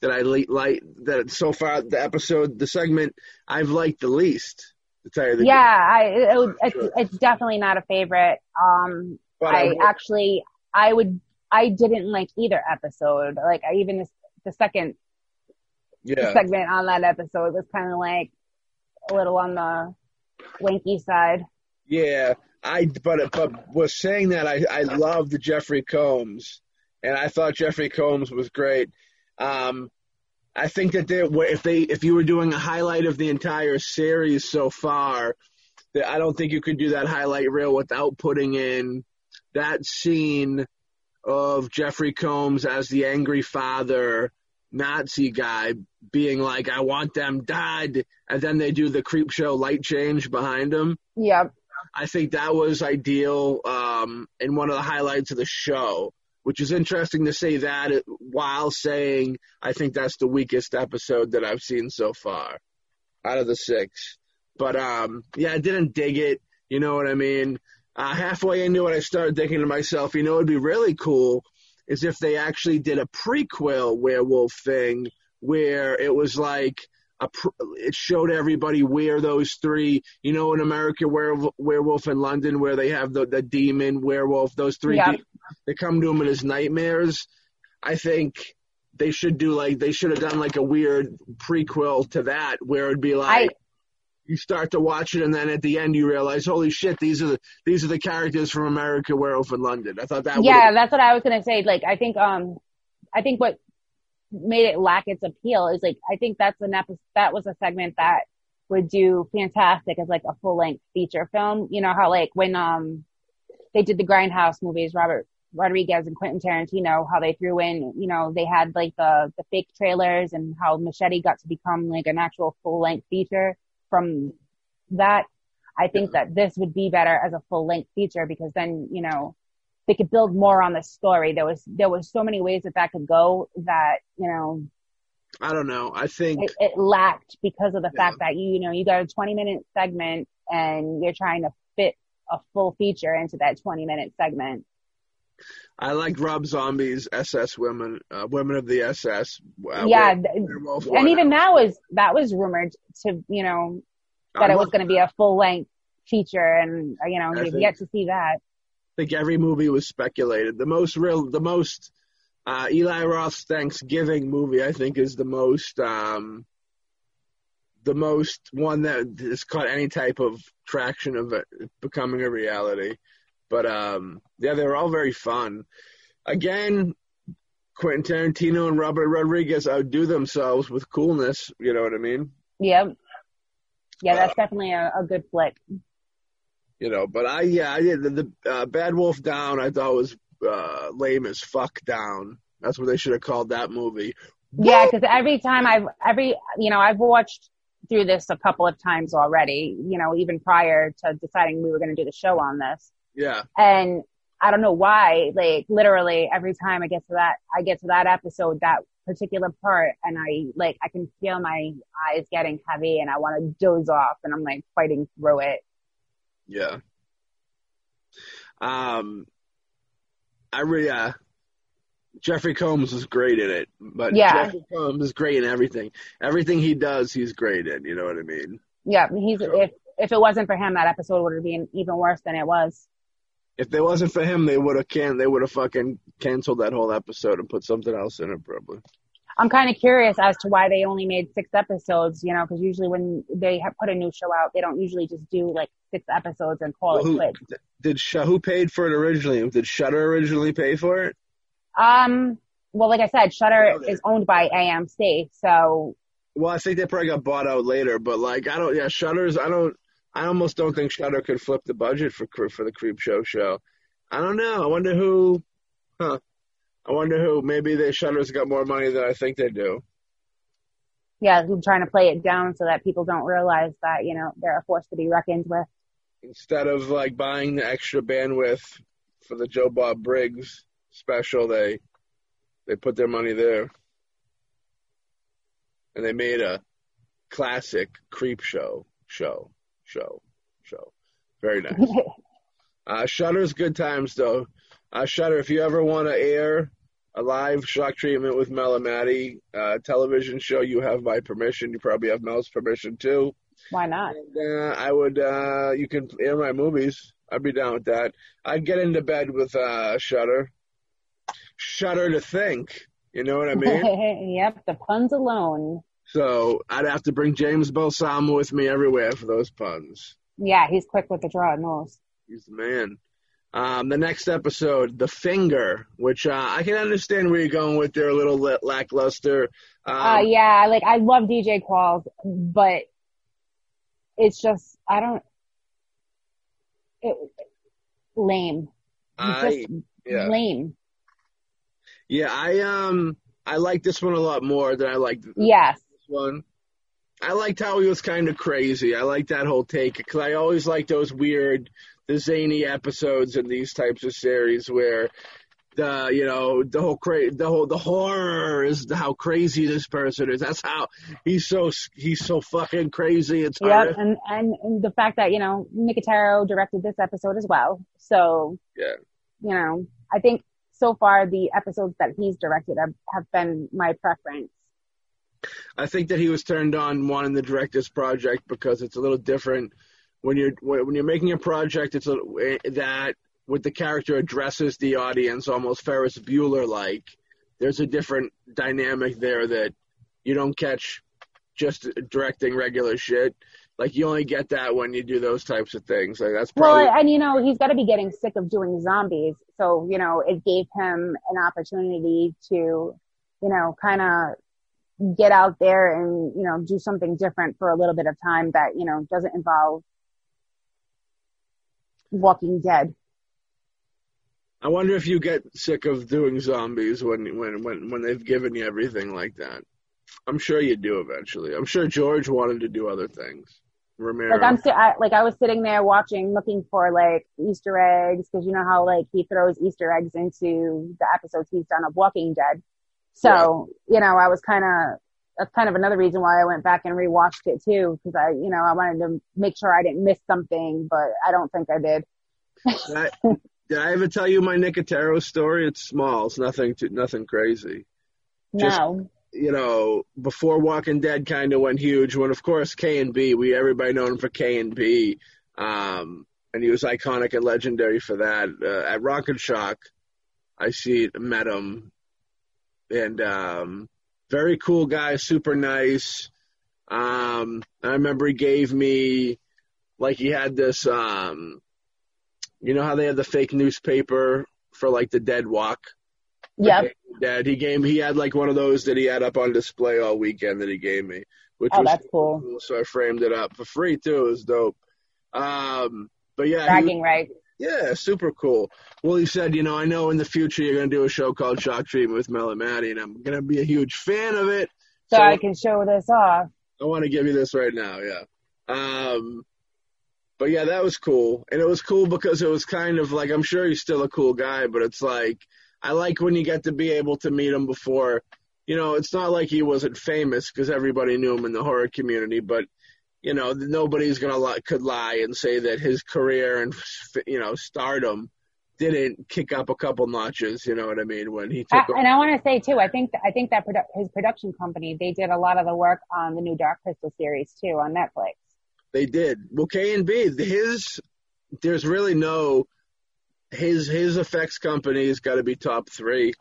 that I like that so far the episode the segment I've liked the least. To tell you the yeah, I it, it's, it's definitely not a favorite. Um, but I, I actually I would I didn't like either episode. Like I even the second yeah. segment on that episode was kind of like a little on the wanky side. Yeah, I but but was saying that I I loved Jeffrey Combs, and I thought Jeffrey Combs was great. Um, I think that they if they if you were doing a highlight of the entire series so far, that I don't think you could do that highlight reel without putting in that scene of Jeffrey Combs as the angry father Nazi guy being like, I want them dead. And then they do the creep show light change behind him. Yep. I think that was ideal um, in one of the highlights of the show, which is interesting to say that while saying I think that's the weakest episode that I've seen so far out of the six. But um, yeah, I didn't dig it. You know what I mean? Uh, halfway into it, I started thinking to myself, you know, it'd be really cool is if they actually did a prequel werewolf thing where it was like a, pr- it showed everybody where those three, you know, in America, werewolf, werewolf in London, where they have the, the demon werewolf, those three, yeah. demons, they come to him in his nightmares. I think they should do like, they should have done like a weird prequel to that where it'd be like, I, you start to watch it, and then at the end you realize, holy shit, these are the these are the characters from America Werewolf in London. I thought that. Was Yeah, that's what I was gonna say. Like, I think um, I think what made it lack its appeal is like I think that's an episode that was a segment that would do fantastic as like a full length feature film. You know how like when um they did the Grindhouse movies, Robert Rodriguez and Quentin Tarantino, how they threw in, you know, they had like the the fake trailers and how Machete got to become like an actual full length feature from that, I think that this would be better as a full length feature because then, you know, they could build more on the story. There was, there was so many ways that that could go that, you know, I don't know. I think it, it lacked because of the yeah. fact that you, you know, you got a 20 minute segment and you're trying to fit a full feature into that 20 minute segment. I like Rob Zombie's SS women, uh, women of the SS. Uh, yeah, and even that was that was rumored to you know that I'm it was going to be a full length feature, and uh, you know you've yet to see that. I think every movie was speculated. The most real, the most uh, Eli Roth's Thanksgiving movie, I think, is the most um, the most one that has caught any type of traction of it becoming a reality. But um, yeah, they were all very fun. Again, Quentin Tarantino and Robert Rodriguez outdo themselves with coolness. You know what I mean? Yep. Yeah, that's uh, definitely a, a, good flick. You know, but I yeah, I did the, the uh, Bad Wolf Down. I thought was uh, lame as fuck. Down. That's what they should have called that movie. Yeah, because every time I've every you know I've watched through this a couple of times already. You know, even prior to deciding we were going to do the show on this. Yeah. And I don't know why, like literally every time I get to that, I get to that episode, that particular part, and I like, I can feel my eyes getting heavy and I want to doze off and I'm like fighting through it. Yeah. Um, I really, uh, Jeffrey Combs is great in it, but Yeah. Jeffrey Combs is great in everything. Everything he does, he's great in. You know what I mean? Yeah, he's if if it wasn't for him, that episode would have been even worse than it was. If it wasn't for him, they would have can they would have fucking canceled that whole episode and put something else in it, probably. I'm kind of curious as to why they only made six episodes. You know, because usually when they have put a new show out, they don't usually just do like six episodes and call Well, it quits. did Sh- who paid for it originally? Did Shudder originally pay for it? Um, well, like I said, Shudder Okay. is owned by AMC, so Well, I think they probably got bought out later, but like I don't. Yeah, Shudder's. I don't. I almost don't think Shudder could flip the budget for for the Creep Show show. I don't know. I wonder who. Huh. I wonder who. Maybe they Shudder's got more money than I think they do. yeah, I'm trying to play it down so that people don't realize that you know they're a force to be reckoned with. Instead of like buying the extra bandwidth for the Joe Bob Briggs special, they they put their money there, and they made a classic Creep Show show show show. Very nice. [laughs] Uh, Shudder's good times though. Uh, Shudder, if you ever want to air a live shock treatment with Mel and Maddie uh, television show, you have my permission. You probably have Mel's permission too. Why not? And, uh, I would. Uh, you can air my movies. I'd be down with that. I'd get into bed with uh, Shutter. Shudder to think. You know what I mean? [laughs] yep, the puns alone. So I'd have to bring James Balsamo with me everywhere for those puns. Yeah, he's quick with the draw nose. He's the man. Um, the next episode, The Finger, which uh, I can understand where you're going with. They're a little la- lackluster. Um, uh, yeah, like I love DJ Qualls, but it's just I don't. It, lame. I, just yeah, lame. yeah, I um, I like this one a lot more than I liked Yes. One. I liked how he was kind of crazy. I like that whole take because I always like those weird, the zany episodes in these types of series where the you know the whole cra- the whole the horror is how crazy this person is. That's how he's so he's so fucking crazy. It's Yep, hard. and, and and the fact that you know Nicotero directed this episode as well, so Yeah. you know I think so far the episodes that he's directed have, have been my preference. I think that he was turned on wanting to direct this project because it's a little different when you're when you're making a project. It's a, that with the character addresses the audience almost Ferris Bueller like. There's a different dynamic there that you don't catch just directing regular shit. Like you only get that when you do those types of things. Like that's probably Well, and you know he's got to be getting sick of doing zombies, so you know it gave him an opportunity to, you know, kind of get out there and you know do something different for a little bit of time that you know doesn't involve Walking Dead. I wonder if you get sick of doing zombies when when when when they've given you everything like that. I'm sure you do eventually. I'm sure George wanted to do other things. Romero. Like I'm I, like I was sitting there watching, looking for like Easter eggs because you know how like he throws Easter eggs into the episodes he's done of Walking Dead. So you know I was kind of that's kind of another reason why I went back and rewatched it too because I you know I wanted to make sure I didn't miss something, but I don't think I did. Did I, did I ever tell you my Nicotero story? It's small. It's nothing too, nothing crazy. Just- no. You know, before Walking Dead kind of went huge, when of course KNB, we everybody known him for KNB, um, and he was iconic and legendary for that. Uh, at Rock and Shock, I see met him, and um, very cool guy, super nice. Um, I remember he gave me like he had this um, you know how they have the fake newspaper for like the dead walk? Yep. Dead. He gave he had like one of those that he had up on display all weekend that he gave me, which Oh, was that's cool. So I framed it up for free too. It was dope. Um, but yeah, Bragging right. Yeah, super cool. Well, he said, you know, I know in the future you're going to do a show called Shock Treatment with Mel and Maddie, and I'm going to be a huge fan of it. So, So- I can show this off. I want to give you this right now, yeah. Um, but yeah, that was cool, and it was cool because it was kind of like I'm sure he's still a cool guy, but it's like I like when you get to be able to meet him before. You know, it's not like he wasn't famous because everybody knew him in the horror community, but you know, nobody's gonna li- could lie and say that his career and you know stardom didn't kick up a couple notches. You know what I mean? When he I, took, and I want to say too, I think I think that produ- his production company they did a lot of the work on the new Dark Crystal series too on Netflix. they did. Well, KNB, his there's really no his his effects company's got to be top three,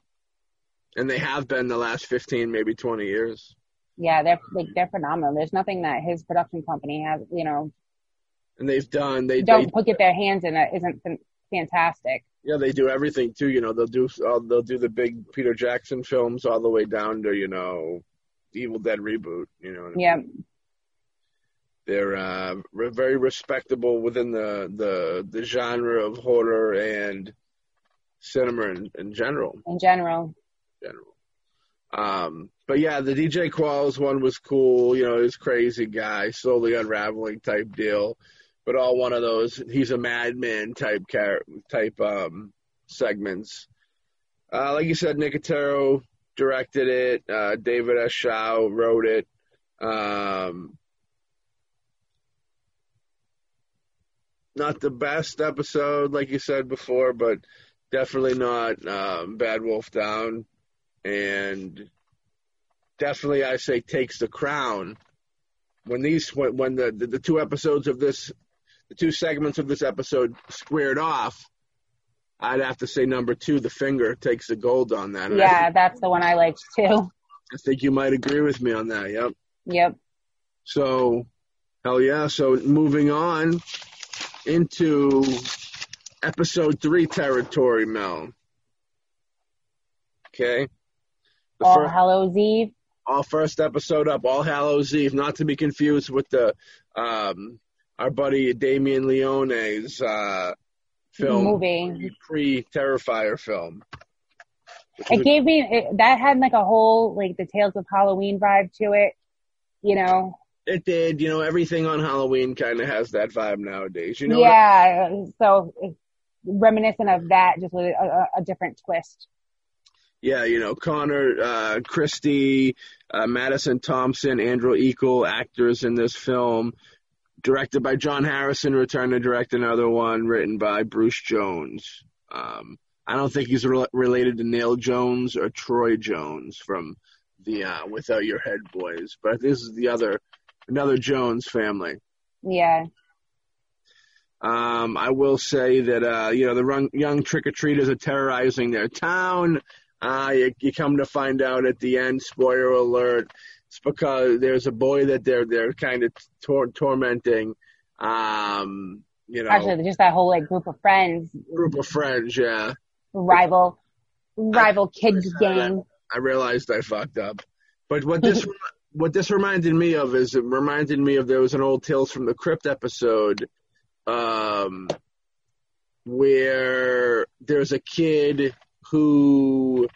and they have been the last fifteen, maybe twenty years. Yeah, they're like they're phenomenal. There's nothing that his production company has, you know, And they've done they don't they put get their hands in it isn't fantastic. yeah they do everything too. You know they'll do uh, they'll do the big Peter Jackson films all the way down to you know Evil Dead reboot. You know what I mean? Yeah, they're uh, re- very respectable within the, the the genre of horror and cinema in, in general. in general. general. Um, but yeah, the DJ Qualls one was cool. You know, he's crazy guy, slowly unraveling type deal, but all one of those. He's a madman type char- type um, segments. Uh, like you said, Nicotero directed it. Uh, David S. Shaw wrote it. Um, not the best episode, like you said before, but definitely not um, Bad Wolf Down and definitely I say takes the crown when these when, when the, the the two episodes of this the two segments of this episode squared off. I'd have to say number two, the finger takes the gold on that. I, Yeah, that's the one I liked too. I think you might agree with me on that. Yep. Yep. So, hell yeah. So moving on into episode three territory, Mel. Okay. The All first- Hallows Eve. All first episode up, All Hallows Eve, not to be confused with the um, our buddy Damien Leone's uh, film, Movie. pre Terrifier film. It a- gave me it, that had like a whole like the Tales of Halloween vibe to it. You know. it did, you know, everything on Halloween kind of has that vibe nowadays. You know, yeah. So it's reminiscent of that, just with a, a different twist. Yeah, you know, Connor, uh, Christie, uh, Madison Thompson, Andrew Equal, actors in this film. Directed by John Harrison, returned to direct another one, written by Bruce Jones. Um, I don't think he's re- related to Neil Jones or Troy Jones from the uh, Without Your Head Boys, but this is the other, another Jones family. Yeah. Um, I will say that uh, you know the run, young trick or treaters are terrorizing their town. Uh, you, you come to find out at the end, spoiler alert, it's because there's a boy that they're they're kind of tor- tormenting. Um, you know, Actually, just that whole like group of friends, group of friends. Yeah, rival, rival kids I gang. I realized I fucked up. But what [laughs] this what this reminded me of is it reminded me of there was an old Tales from the Crypt episode um, where there's a kid who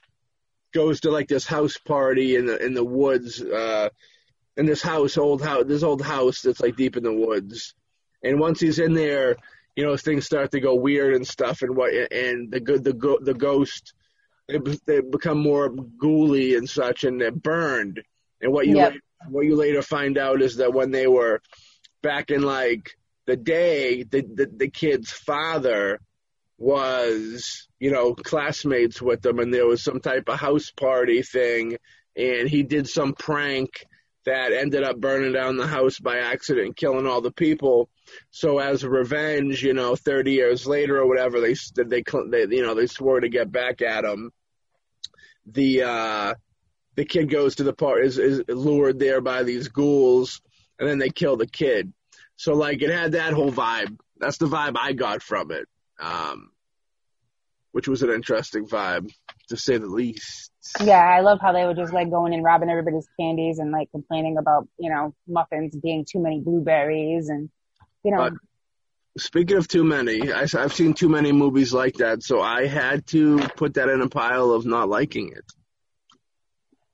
goes to like this house party in the in the woods uh, in this house old house this old house that's like deep in the woods and once he's in there you know things start to go weird and stuff and what and the good the go, the ghost they, they become more ghouly and such and they're burned and what you Yep. what you later find out is that when they were back in like the day the the, the kid's father was you know classmates with them and there was some type of house party thing and he did some prank that ended up burning down the house by accident killing all the people. So as revenge you know 30 years later or whatever they they, they you know they swore to get back at him. The uh the kid goes to the part is, is lured there by these ghouls and then they kill the kid. So like it had that whole vibe. That's the vibe i got from it. Um which was an interesting vibe to say the least Yeah, I love how they were just like going and robbing everybody's candies and like complaining about you know muffins being too many blueberries and you know But- speaking of too many I, i've seen too many movies like that so i had to put that in a pile of not liking it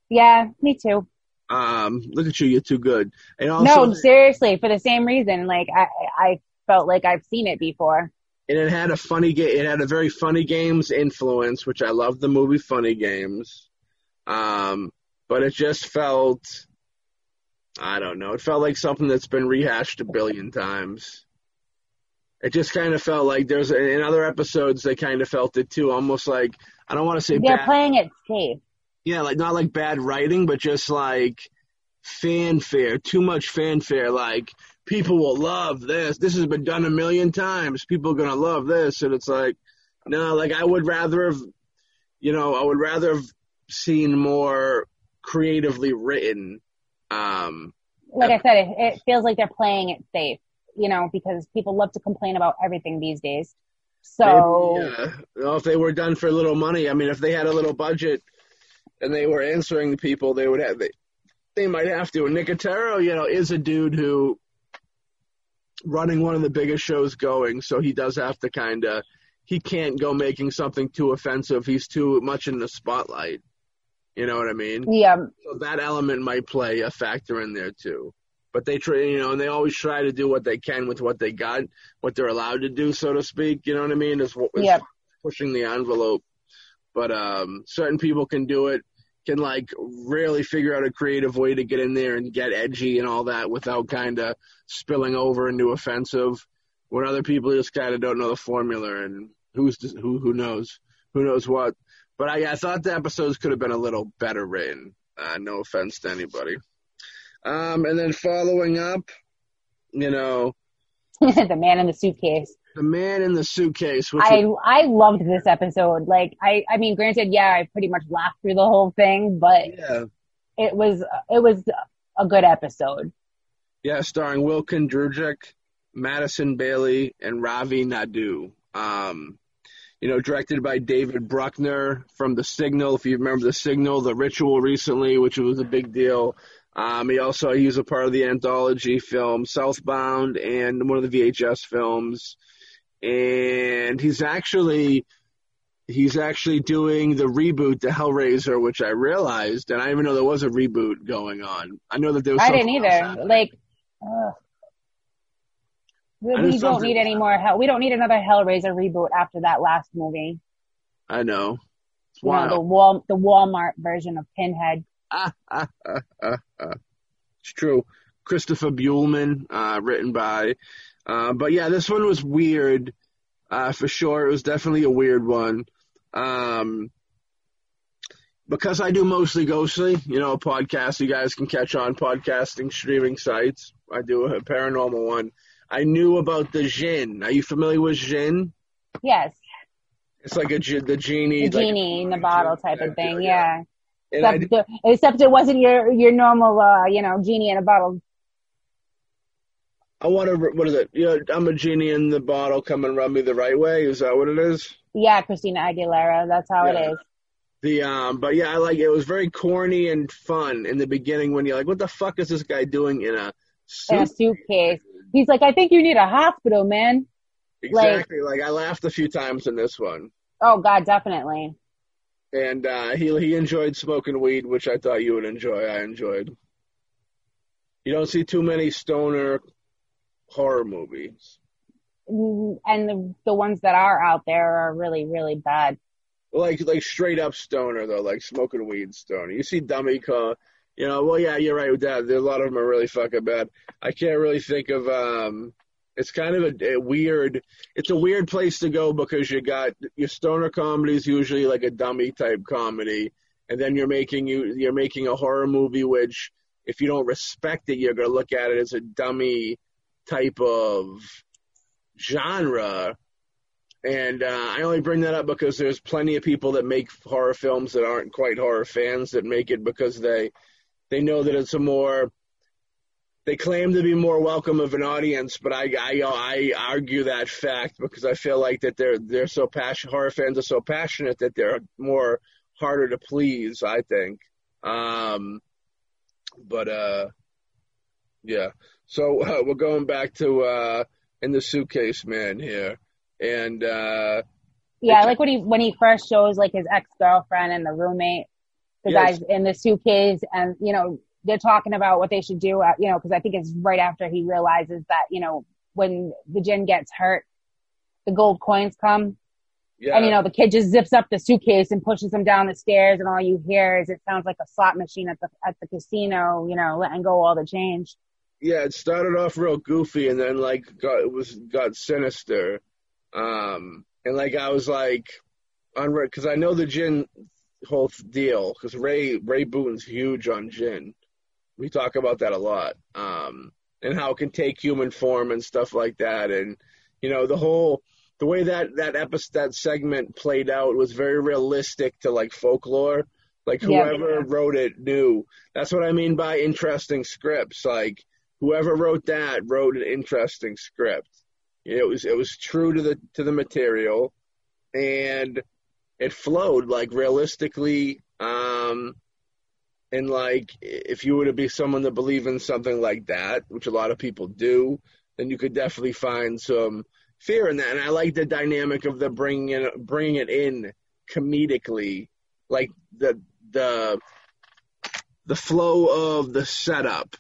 yeah, me too. um look at you you're too good and also no, seriously, for the same reason. Like I, I felt like I've seen it before. And it had a funny game. It had a very funny games influence, which I love the movie Funny Games. Um, but it just felt, I don't know, it felt like something that's been rehashed a billion times. It just kind of felt like there's in other episodes they kind of felt it too, almost like I don't want to say They're bad, playing it safe. yeah, like not like bad writing, but just like fanfare, too much fanfare. Like people will love this. This has been done a million times. People are gonna love this, and it's like, no, like I would rather have, you know, I would rather have seen more creatively written. Um, Like I said, it, it feels like they're playing it safe, you know, because people love to complain about everything these days. So Maybe, yeah. Well, if they were done for a little money, I mean, if they had a little budget and they were answering people, they would have. They, they might have to. And Nicotero, you know, is a dude who running one of the biggest shows going, so he does have to kind of. He can't go making something too offensive. He's too much in the spotlight. You know what I mean? yeah, So that element might play a factor in there too. But they try, you know, and they always try to do what they can with what they got, what they're allowed to do, so to speak. You know what I mean? Is, is Yep. pushing the envelope. But um, certain people can do it, can like really figure out a creative way to get in there and get edgy and all that without kind of spilling over into offensive. When other people just kind of don't know the formula and who's who who knows who knows what. But I, I thought the episodes could have been a little better written. Uh, no offense to anybody. Um, and then following up, you know, [laughs] the man in the suitcase. The man in the suitcase, I was, I loved this episode. Like I I mean, granted, yeah, I pretty much laughed through the whole thing, but yeah, it was it was a good episode. yeah, starring Will Kindrachuk, Madison Bailey, and Ravi Naidu. Um, you know, directed by David Bruckner from The Signal. If you remember The Signal, The Ritual recently, which was a big deal. Um, he also he was a part of the anthology film Southbound and one of the VHS films. And he's actually he's actually doing the reboot to Hellraiser, which I realized, and I didn't even know there was a reboot going on. I know that there was. I didn't either. Like, ugh. we, we don't need any more hell. We don't need another Hellraiser reboot after that last movie. I know. It's You know, the wall the Walmart version of Pinhead. Ah, ah, ah, ah, ah. It's true. Christopher Buehlman, uh, written by. Uh, but yeah, this one was weird, uh, for sure. It was definitely a weird one. Um, because I do mostly ghostly, you know, a podcast you guys can catch on podcasting streaming sites. I do a paranormal one. I knew about the Jinn. Are you familiar with Jinn? Yes, It's like a the genie, the like- genie in the bottle type of thing. Yeah. I, Except, the, except it wasn't your your normal, uh, you know, genie in a bottle. I want to. What is it? You know, I'm a genie in the bottle. Come and rub me the right way. Is that what it is? Yeah, Christina Aguilera. That's how Yeah. it is. The um, but yeah, I like it. Was very corny and fun in the beginning when you're like, what the fuck is this guy doing in a In a suitcase. He's like, I think you need a hospital, man. Exactly. Like I laughed a few times in this one, Oh God, definitely. and uh, he he enjoyed smoking weed, which I thought you would enjoy. I enjoyed. You don't see too many stoner horror movies. Mm, And the the ones that are out there are really, really bad. like like straight up stoner though, like smoking weed stoner. You see dummy call, you know. Well, yeah, you're right with that. There, a lot of them are really fucking bad. I can't really think of. um It's kind of a, a weird. It's a weird place to go because you got your stoner comedies usually like a dummy type comedy, and then you're making you you're making a horror movie which if you don't respect it, you're gonna look at it as a dummy type of genre. And uh, I only bring that up because there's plenty of people that make horror films that aren't quite horror fans that make it because they they know that it's a more they claim to be more welcome of an audience, but I I, I argue that fact because I feel like that they're they're so passionate horror fans are so passionate that they're more harder to please. I think, um, but uh, yeah. So [laughs] uh, we're going back to uh, in the suitcase man here, and uh, Yeah, like when he when he first shows like his ex girlfriend and the roommate, the Yes. guys in the suitcase, and you know they're talking about what they should do. uh, You know, because I think it's right after he realizes that you know when the Jinn gets hurt, the gold coins come, yeah, and you know the kid just zips up the suitcase and pushes him down the stairs, and all you hear is it sounds like a slot machine at the at the casino. You know, letting go all the change. Yeah, it started off real goofy and then like got it was got sinister. Um, and like I was like on because I know the Jinn whole deal because Ray Ray Boon's huge on Jinn. We talk about that a lot. Um, and how it can take human form and stuff like that. And you know the whole the way that that episode that segment played out was very realistic to like folklore. Like whoever yeah, yeah. wrote it knew. That's what I mean by interesting scripts. Like whoever wrote that wrote an interesting script. It was it was true to the to the material, and it flowed like realistically. Um, and like, if you were to be someone that believe in something like that, which a lot of people do, then you could definitely find some fear in that. And I like the dynamic of the bringing bringing it in comedically, like the the the flow of the setup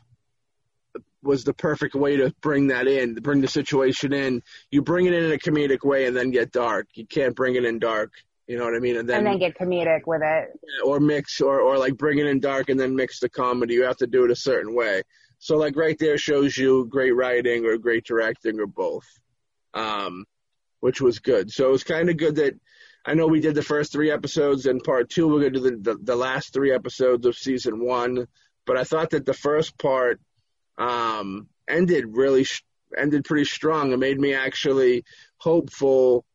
was the perfect way to bring that in, to bring the situation in. You bring it in in a comedic way and then get dark. You can't bring it in dark you know what I mean? And then, and then get comedic with it. Or mix, or, or like bring it in dark and then mix the comedy. You have to do it a certain way. So like right there shows you great writing or great directing or both, um, which was good. So it was kind of good that I know we did the first three episodes and part two we're gonna do the, the, the last three episodes of season one. But I thought that the first part um, ended really ended pretty strong. It made me actually hopeful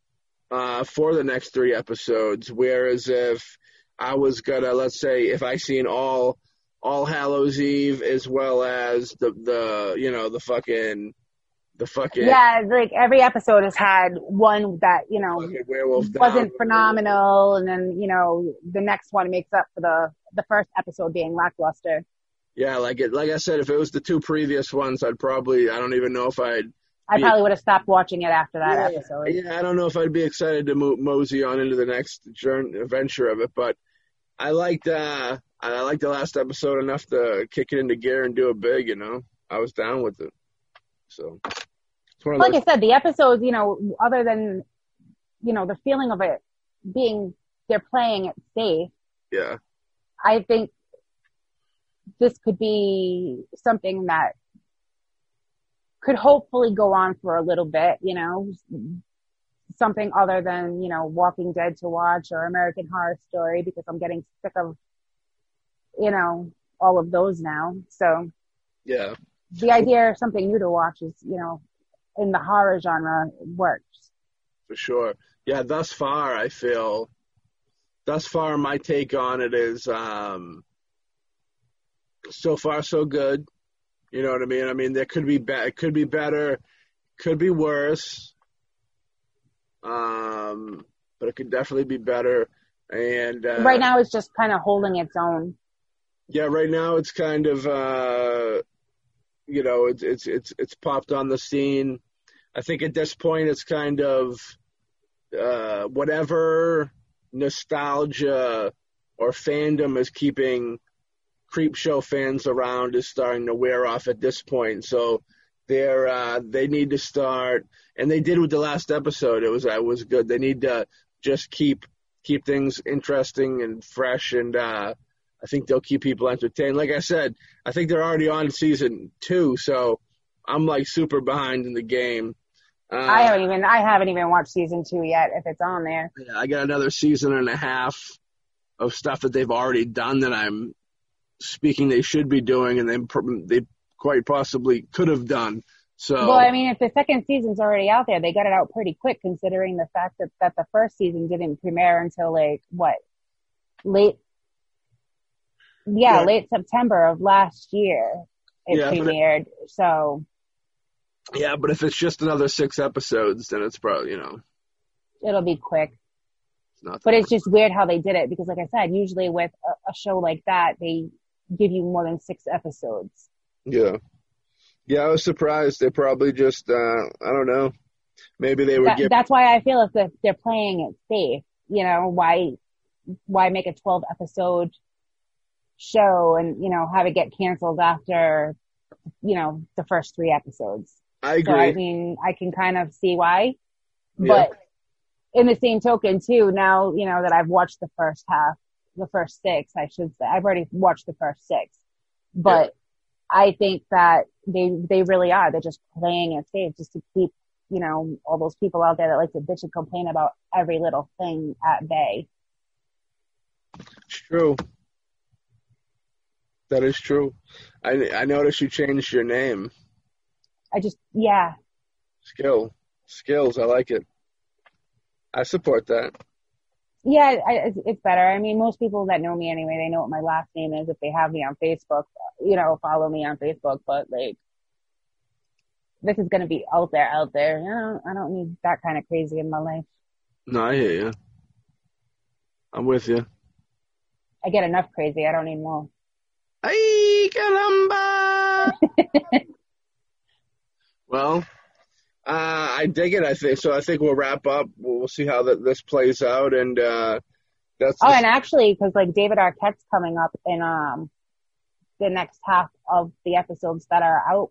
uh, for the next three episodes. Whereas if I was gonna, let's say, if I seen all All Hallows Eve as well as the the you know the fucking the fucking yeah, like every episode has had one that you know wasn't phenomenal, and then you know the next one makes up for the the first episode being lackluster. Yeah, like it, like I said, if it was the two previous ones, I'd probably I don't even know if I'd I probably would have stopped watching it after that yeah, episode. Yeah, I don't know if I'd be excited to mo- mosey on into the next journey, adventure of it, but I liked uh, I liked the last episode enough to kick it into gear and do it big. You know, I was down with it. So, like those- I said, the episodes, you know, other than you know the feeling of it being they're playing it safe. Yeah. I think this could be something that could hopefully go on for a little bit, you know, something other than, you know, Walking Dead to watch or American Horror Story because I'm getting sick of, you know, all of those now. So yeah, the idea of something new to watch is, you know, in the horror genre works. For sure. Yeah. Thus far, I feel thus far, my take on it is, um, so far so good. You know what I mean? I mean, there could be be- it could be better, could be worse, um, but it could definitely be better. And uh, right now, it's just kind of holding its own. Yeah, right now it's kind of, uh, you know, it's it's it's it's popped on the scene. I think at this point, it's kind of uh, whatever nostalgia or fandom is keeping Creepshow fans around is starting to wear off at this point. So they're uh, they need to start, and they did with the last episode. It was it was good. They need to just keep keep things interesting and fresh, and uh, I think they'll keep people entertained. Like I said, I think they're already on season two, so I'm like super behind in the game. Uh, I haven't even I haven't even watched season two yet. If it's on there, yeah, I got another season and a half of stuff that they've already done that I'm speaking they should be doing and they they quite possibly could have done. So well, I mean, if the second season's already out there, they got it out pretty quick, considering the fact that that the first season didn't premiere until like what late, yeah, yeah. late September of last year it yeah, premiered. It, so yeah, but if it's just another six episodes, then it's probably you know it'll be quick. It's but it's just weird how they did it because, like I said, usually with a, a show like that, they give you more than six episodes. Yeah. Yeah, I was surprised. They probably just, uh, I don't know. Maybe they were. That, give- that's why I feel if they're, they're playing it safe, you know, why, why make a 12 episode show and, you know, have it get canceled after, you know, the first three episodes. I agree. So, I mean, I can kind of see why, but yeah. in the same token too, now, you know, that I've watched the first half, the first six, I should say. I've already watched the first six, but I think that they they really are. They're just playing it safe just to keep you know all those people out there that like to bitch and complain about every little thing at bay. It's true. That is true. I I noticed you changed your name. I just yeah. Skill, skills. I like it. I support that. Yeah, I, it's, it's better. I mean, most people that know me anyway, they know what my last name is if they have me on Facebook. You know, follow me on Facebook. But like, this is going to be out there, out there. You know, I don't need that kind of crazy in my life. No, I hear you. I'm with you. I get enough crazy. I don't need more. Ay, caramba! [laughs] well, uh, I dig it. I think so. I think we'll wrap up. We'll, we'll see how that this plays out, and uh, that's. Oh, and actually, because like David Arquette's coming up in um the next half of the episodes that are out,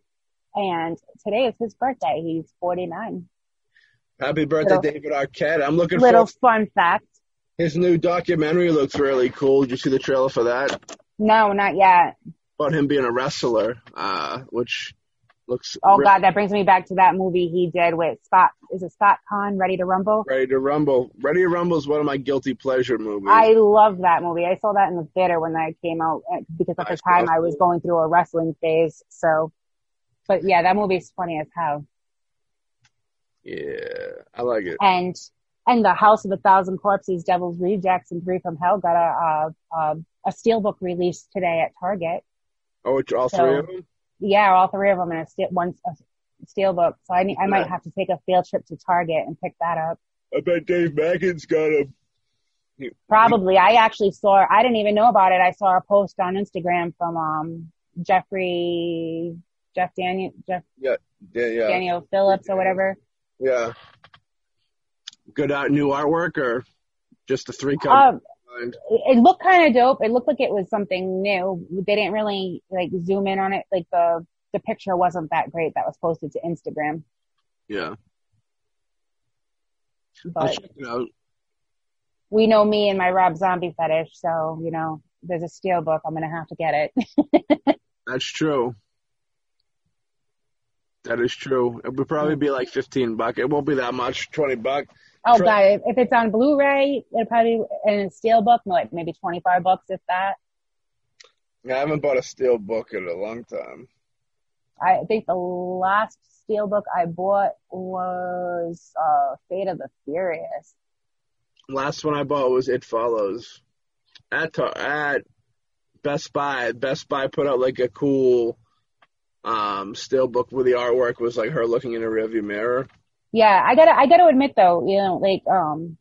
and today is his birthday. He's forty nine. Happy birthday, little, David Arquette! I'm looking. For little for, fun fact. His new documentary looks really cool. Did you see the trailer for that? No, not yet. About him being a wrestler, uh, which looks. Oh God, that brings me back to that movie he did with Scott. Is it Scott Caan? Ready to Rumble. Ready to Rumble. Ready to Rumble is one of my guilty pleasure movies. I love that movie. I saw that in the theater when that came out uh, because at the time I was going through a wrestling phase. So, but yeah, that movie's funny as hell. Yeah, I like it. And and the House of a Thousand Corpses, Devil's Rejects, and Three from Hell got a a, a steelbook release today at Target. Oh, it's all so, three of them. Yeah, all three of them in a steel one a steelbook. So I I might have to take a field trip to Target and pick that up. I bet Dave Mackin's got them. Probably. I actually saw. I didn't even know about it. I saw a post on Instagram from um Jeffrey Jeff Daniel Jeff yeah, yeah, yeah. Daniel Phillips or whatever. Yeah good out new artwork or just the three color? Um, it looked kind of dope. It looked like it was something new. They didn't really like zoom in on it. Like the the picture wasn't that great that was posted to Instagram. Yeah. But I'll check it out. We know me and my Rob Zombie fetish, so you know there's a steel book. I'm gonna have to get it. [laughs] That's true. That is true. It would probably be like 15 bucks. It won't be that much, 20 bucks. Oh, Try- God. If it's on Blu-ray, it'll probably, and a steel book, like maybe 25 bucks if that. Yeah, I haven't bought a steel book in a long time. I think the last steel book I bought was uh, Fate of the Furious. Last one I bought was It Follows. At, at Best Buy, Best Buy put out like a cool um steel book where the artwork was like her looking in a rearview mirror. Yeah, I gotta I gotta admit though, you know, like um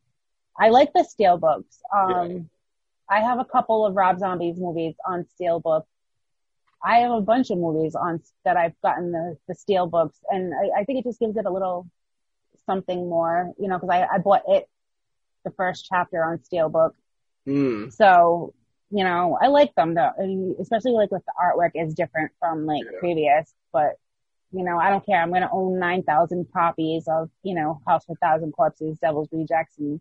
I like the steel books. Um yeah. I have a couple of Rob Zombies movies on steel steelbook. I have a bunch of movies on that I've gotten the the steel books, and I, I think it just gives it a little something more, you know, because I I bought it the first chapter on steelbook. Mm. So you know, I like them though, especially like with the artwork is different from like yeah. previous, but you know, I don't care. I'm going to own 9,000 copies of, you know, House of Thousand Corpses, Devil's Rejects, and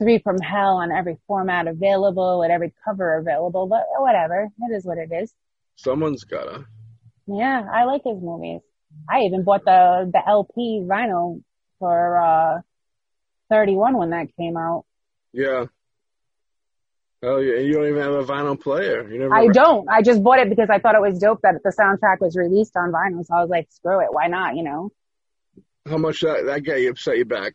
Three from Hell on every format available, at every cover available, but whatever. It is what it is. Someone's gotta. Yeah, I like his movies. I even bought the, the LP vinyl for, uh, 31 when that came out. Yeah. Oh. You don't even have a vinyl player. You never. I don't. I just bought it because I thought it was dope that the soundtrack was released on vinyl. So I was like, screw it. Why not? You know. How much that that got you set you back?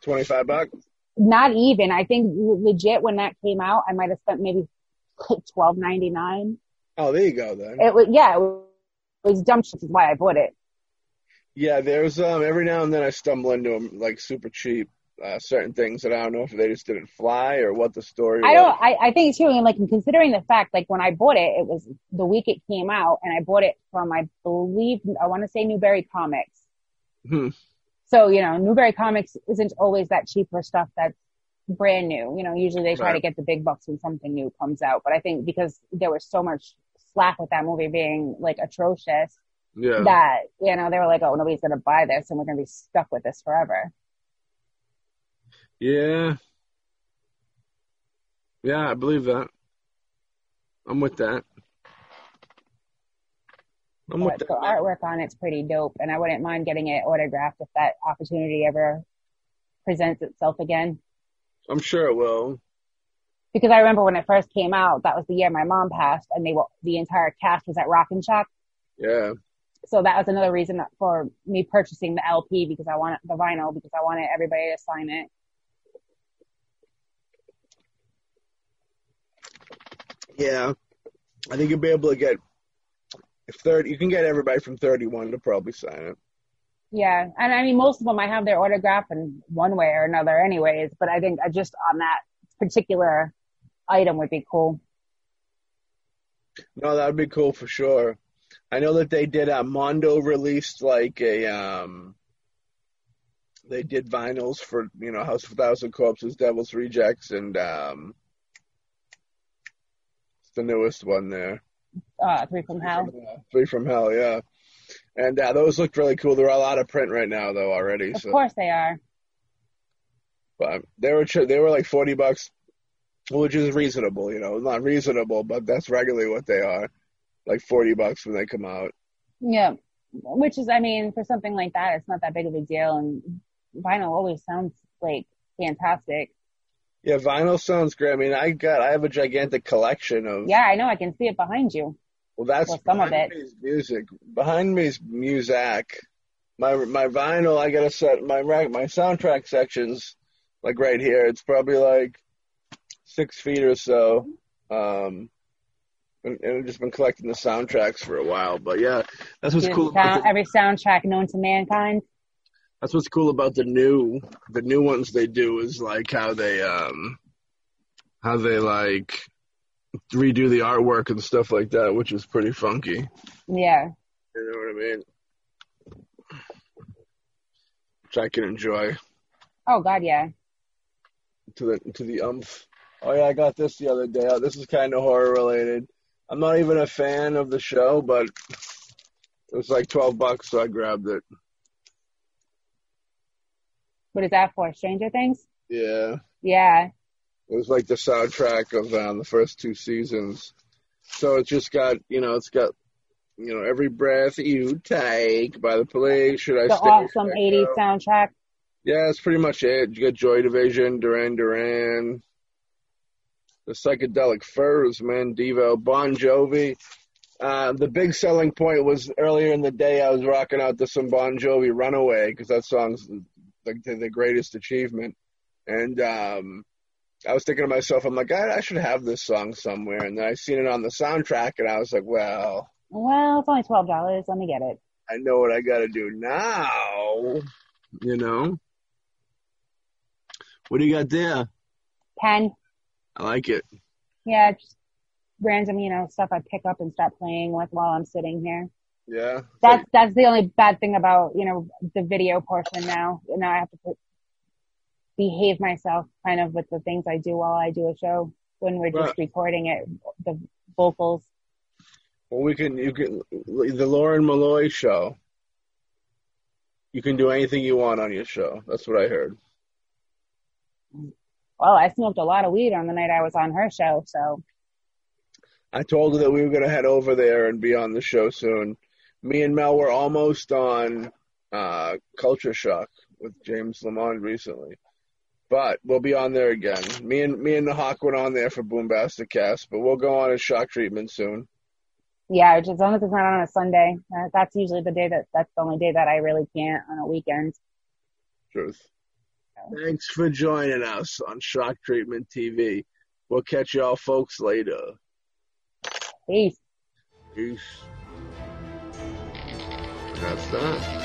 Twenty five bucks. Not even. I think legit when that came out, I might have spent maybe [laughs] twelve ninety nine. Oh, there you go then. It was yeah. It was dumb shit. Is why I bought it. Yeah, there's um every now and then I stumble into them like super cheap uh, certain things that I don't know if they just didn't fly or what the story. I don't. I, I think too, and like considering the fact, like when I bought it, it was the week it came out, and I bought it from I believe I want to say Newbury Comics. Hmm. So you know, Newbury Comics isn't always that cheap for stuff that's brand new. You know, usually they try right. to get the big bucks when something new comes out. But I think because there was so much slack with that movie being like atrocious, yeah. that you know they were like, oh, nobody's gonna buy this, and we're gonna be stuck with this forever. Yeah. Yeah, I believe that. I'm with that. I'm But with the that. artwork on it's pretty dope, and I wouldn't mind getting it autographed if that opportunity ever presents itself again. I'm sure it will. Because I remember when it first came out, that was the year my mom passed, and they were the entire cast was at Rock and Shock. Yeah. So that was another reason for me purchasing the LP because I wanted the vinyl because I wanted everybody to sign it. Yeah. I think you'll be able to get if thirty you can get everybody from thirty one to probably sign it. Yeah, and I mean most of them I have their autograph in one way or another, anyways. But I think I just on that particular item would be cool. No, that would be cool for sure. I know that they did uh, Mondo released like a um they did vinyls for, you know, House of Thousand Corpses, Devil's Rejects and um the newest one there. Uh, Three from Hell. Three from Hell, yeah. And uh, those look really cool. They're all out of print right now though already. Of so course they are. but they were ch- they were like 40 bucks which is reasonable, you know, not reasonable, but that's regularly what they are. Like 40 bucks when they come out. Yeah, which is, I mean, for something like that, it's not that big of a deal, and vinyl always sounds like fantastic. Yeah, vinyl sounds great. I mean, I got I have a gigantic collection of. Yeah, I know. I can see it behind you. Well, that's Well, some of behind it. me is music. Behind me is music. My my vinyl, I got a set. My my soundtrack sections, like right here. It's probably like six feet or so. Um, and, and I've just been collecting the soundtracks for a while. But yeah, that's what's Dude, cool. Sound- every soundtrack known to mankind. That's what's cool about the new the new ones they do is like how they um how they like redo the artwork and stuff like that, which is pretty funky. Yeah. You know what I mean? Which I can enjoy Oh God, yeah. to the to the umph. Oh yeah, I got this the other day. Oh, This is kind of horror related. I'm not even a fan of the show, but it was like twelve bucks, so I grabbed it. What is that for? Stranger Things? Yeah, Yeah. it was like the soundtrack of um, the first two seasons. So it just got you know, it's got you know, every breath you take by the police. Should I The awesome Should 80s go? soundtrack. Yeah, that's pretty much it. You got Joy Division, Duran Duran, the psychedelic furs, man, Devo, Bon Jovi. Uh, the big selling point was earlier in the day I was rocking out to some Bon Jovi Runaway because that song's the, the greatest achievement. And um, I was thinking to myself, I'm like, I, I should have this song somewhere. And then I seen it on the soundtrack, and I was like, well, Well, it's only twelve dollars. Let me get it. I know what I got to do now. You know? What do you got there? Pen. I like it. Yeah, just random, you know, stuff I pick up and start playing with while I'm sitting here. Yeah. That's that's the only bad thing about you know the video portion now. Now I have to put, behave myself kind of with the things I do while I do a show when we're just Right. recording it, the vocals. Well, we can, you can, the Lauren Malloy show. You can do anything you want on your show. That's what I heard. Well, I smoked a lot of weed on the night I was on her show, so I told her that we were going to head over there and be on the show soon. Me and Mel were almost on uh, Culture Shock with James Lamont recently, but we'll be on there again. Me and me and the Hawk went on there for Boombastic Cast, but we'll go on a shock treatment soon. yeah, just as long as it's not on a Sunday. Uh, that's usually the day that that's the only day that I really can't on a weekend. Truth. Thanks for joining us on Shock Treatment TV. We'll catch y'all folks later. Peace. Peace. That's that.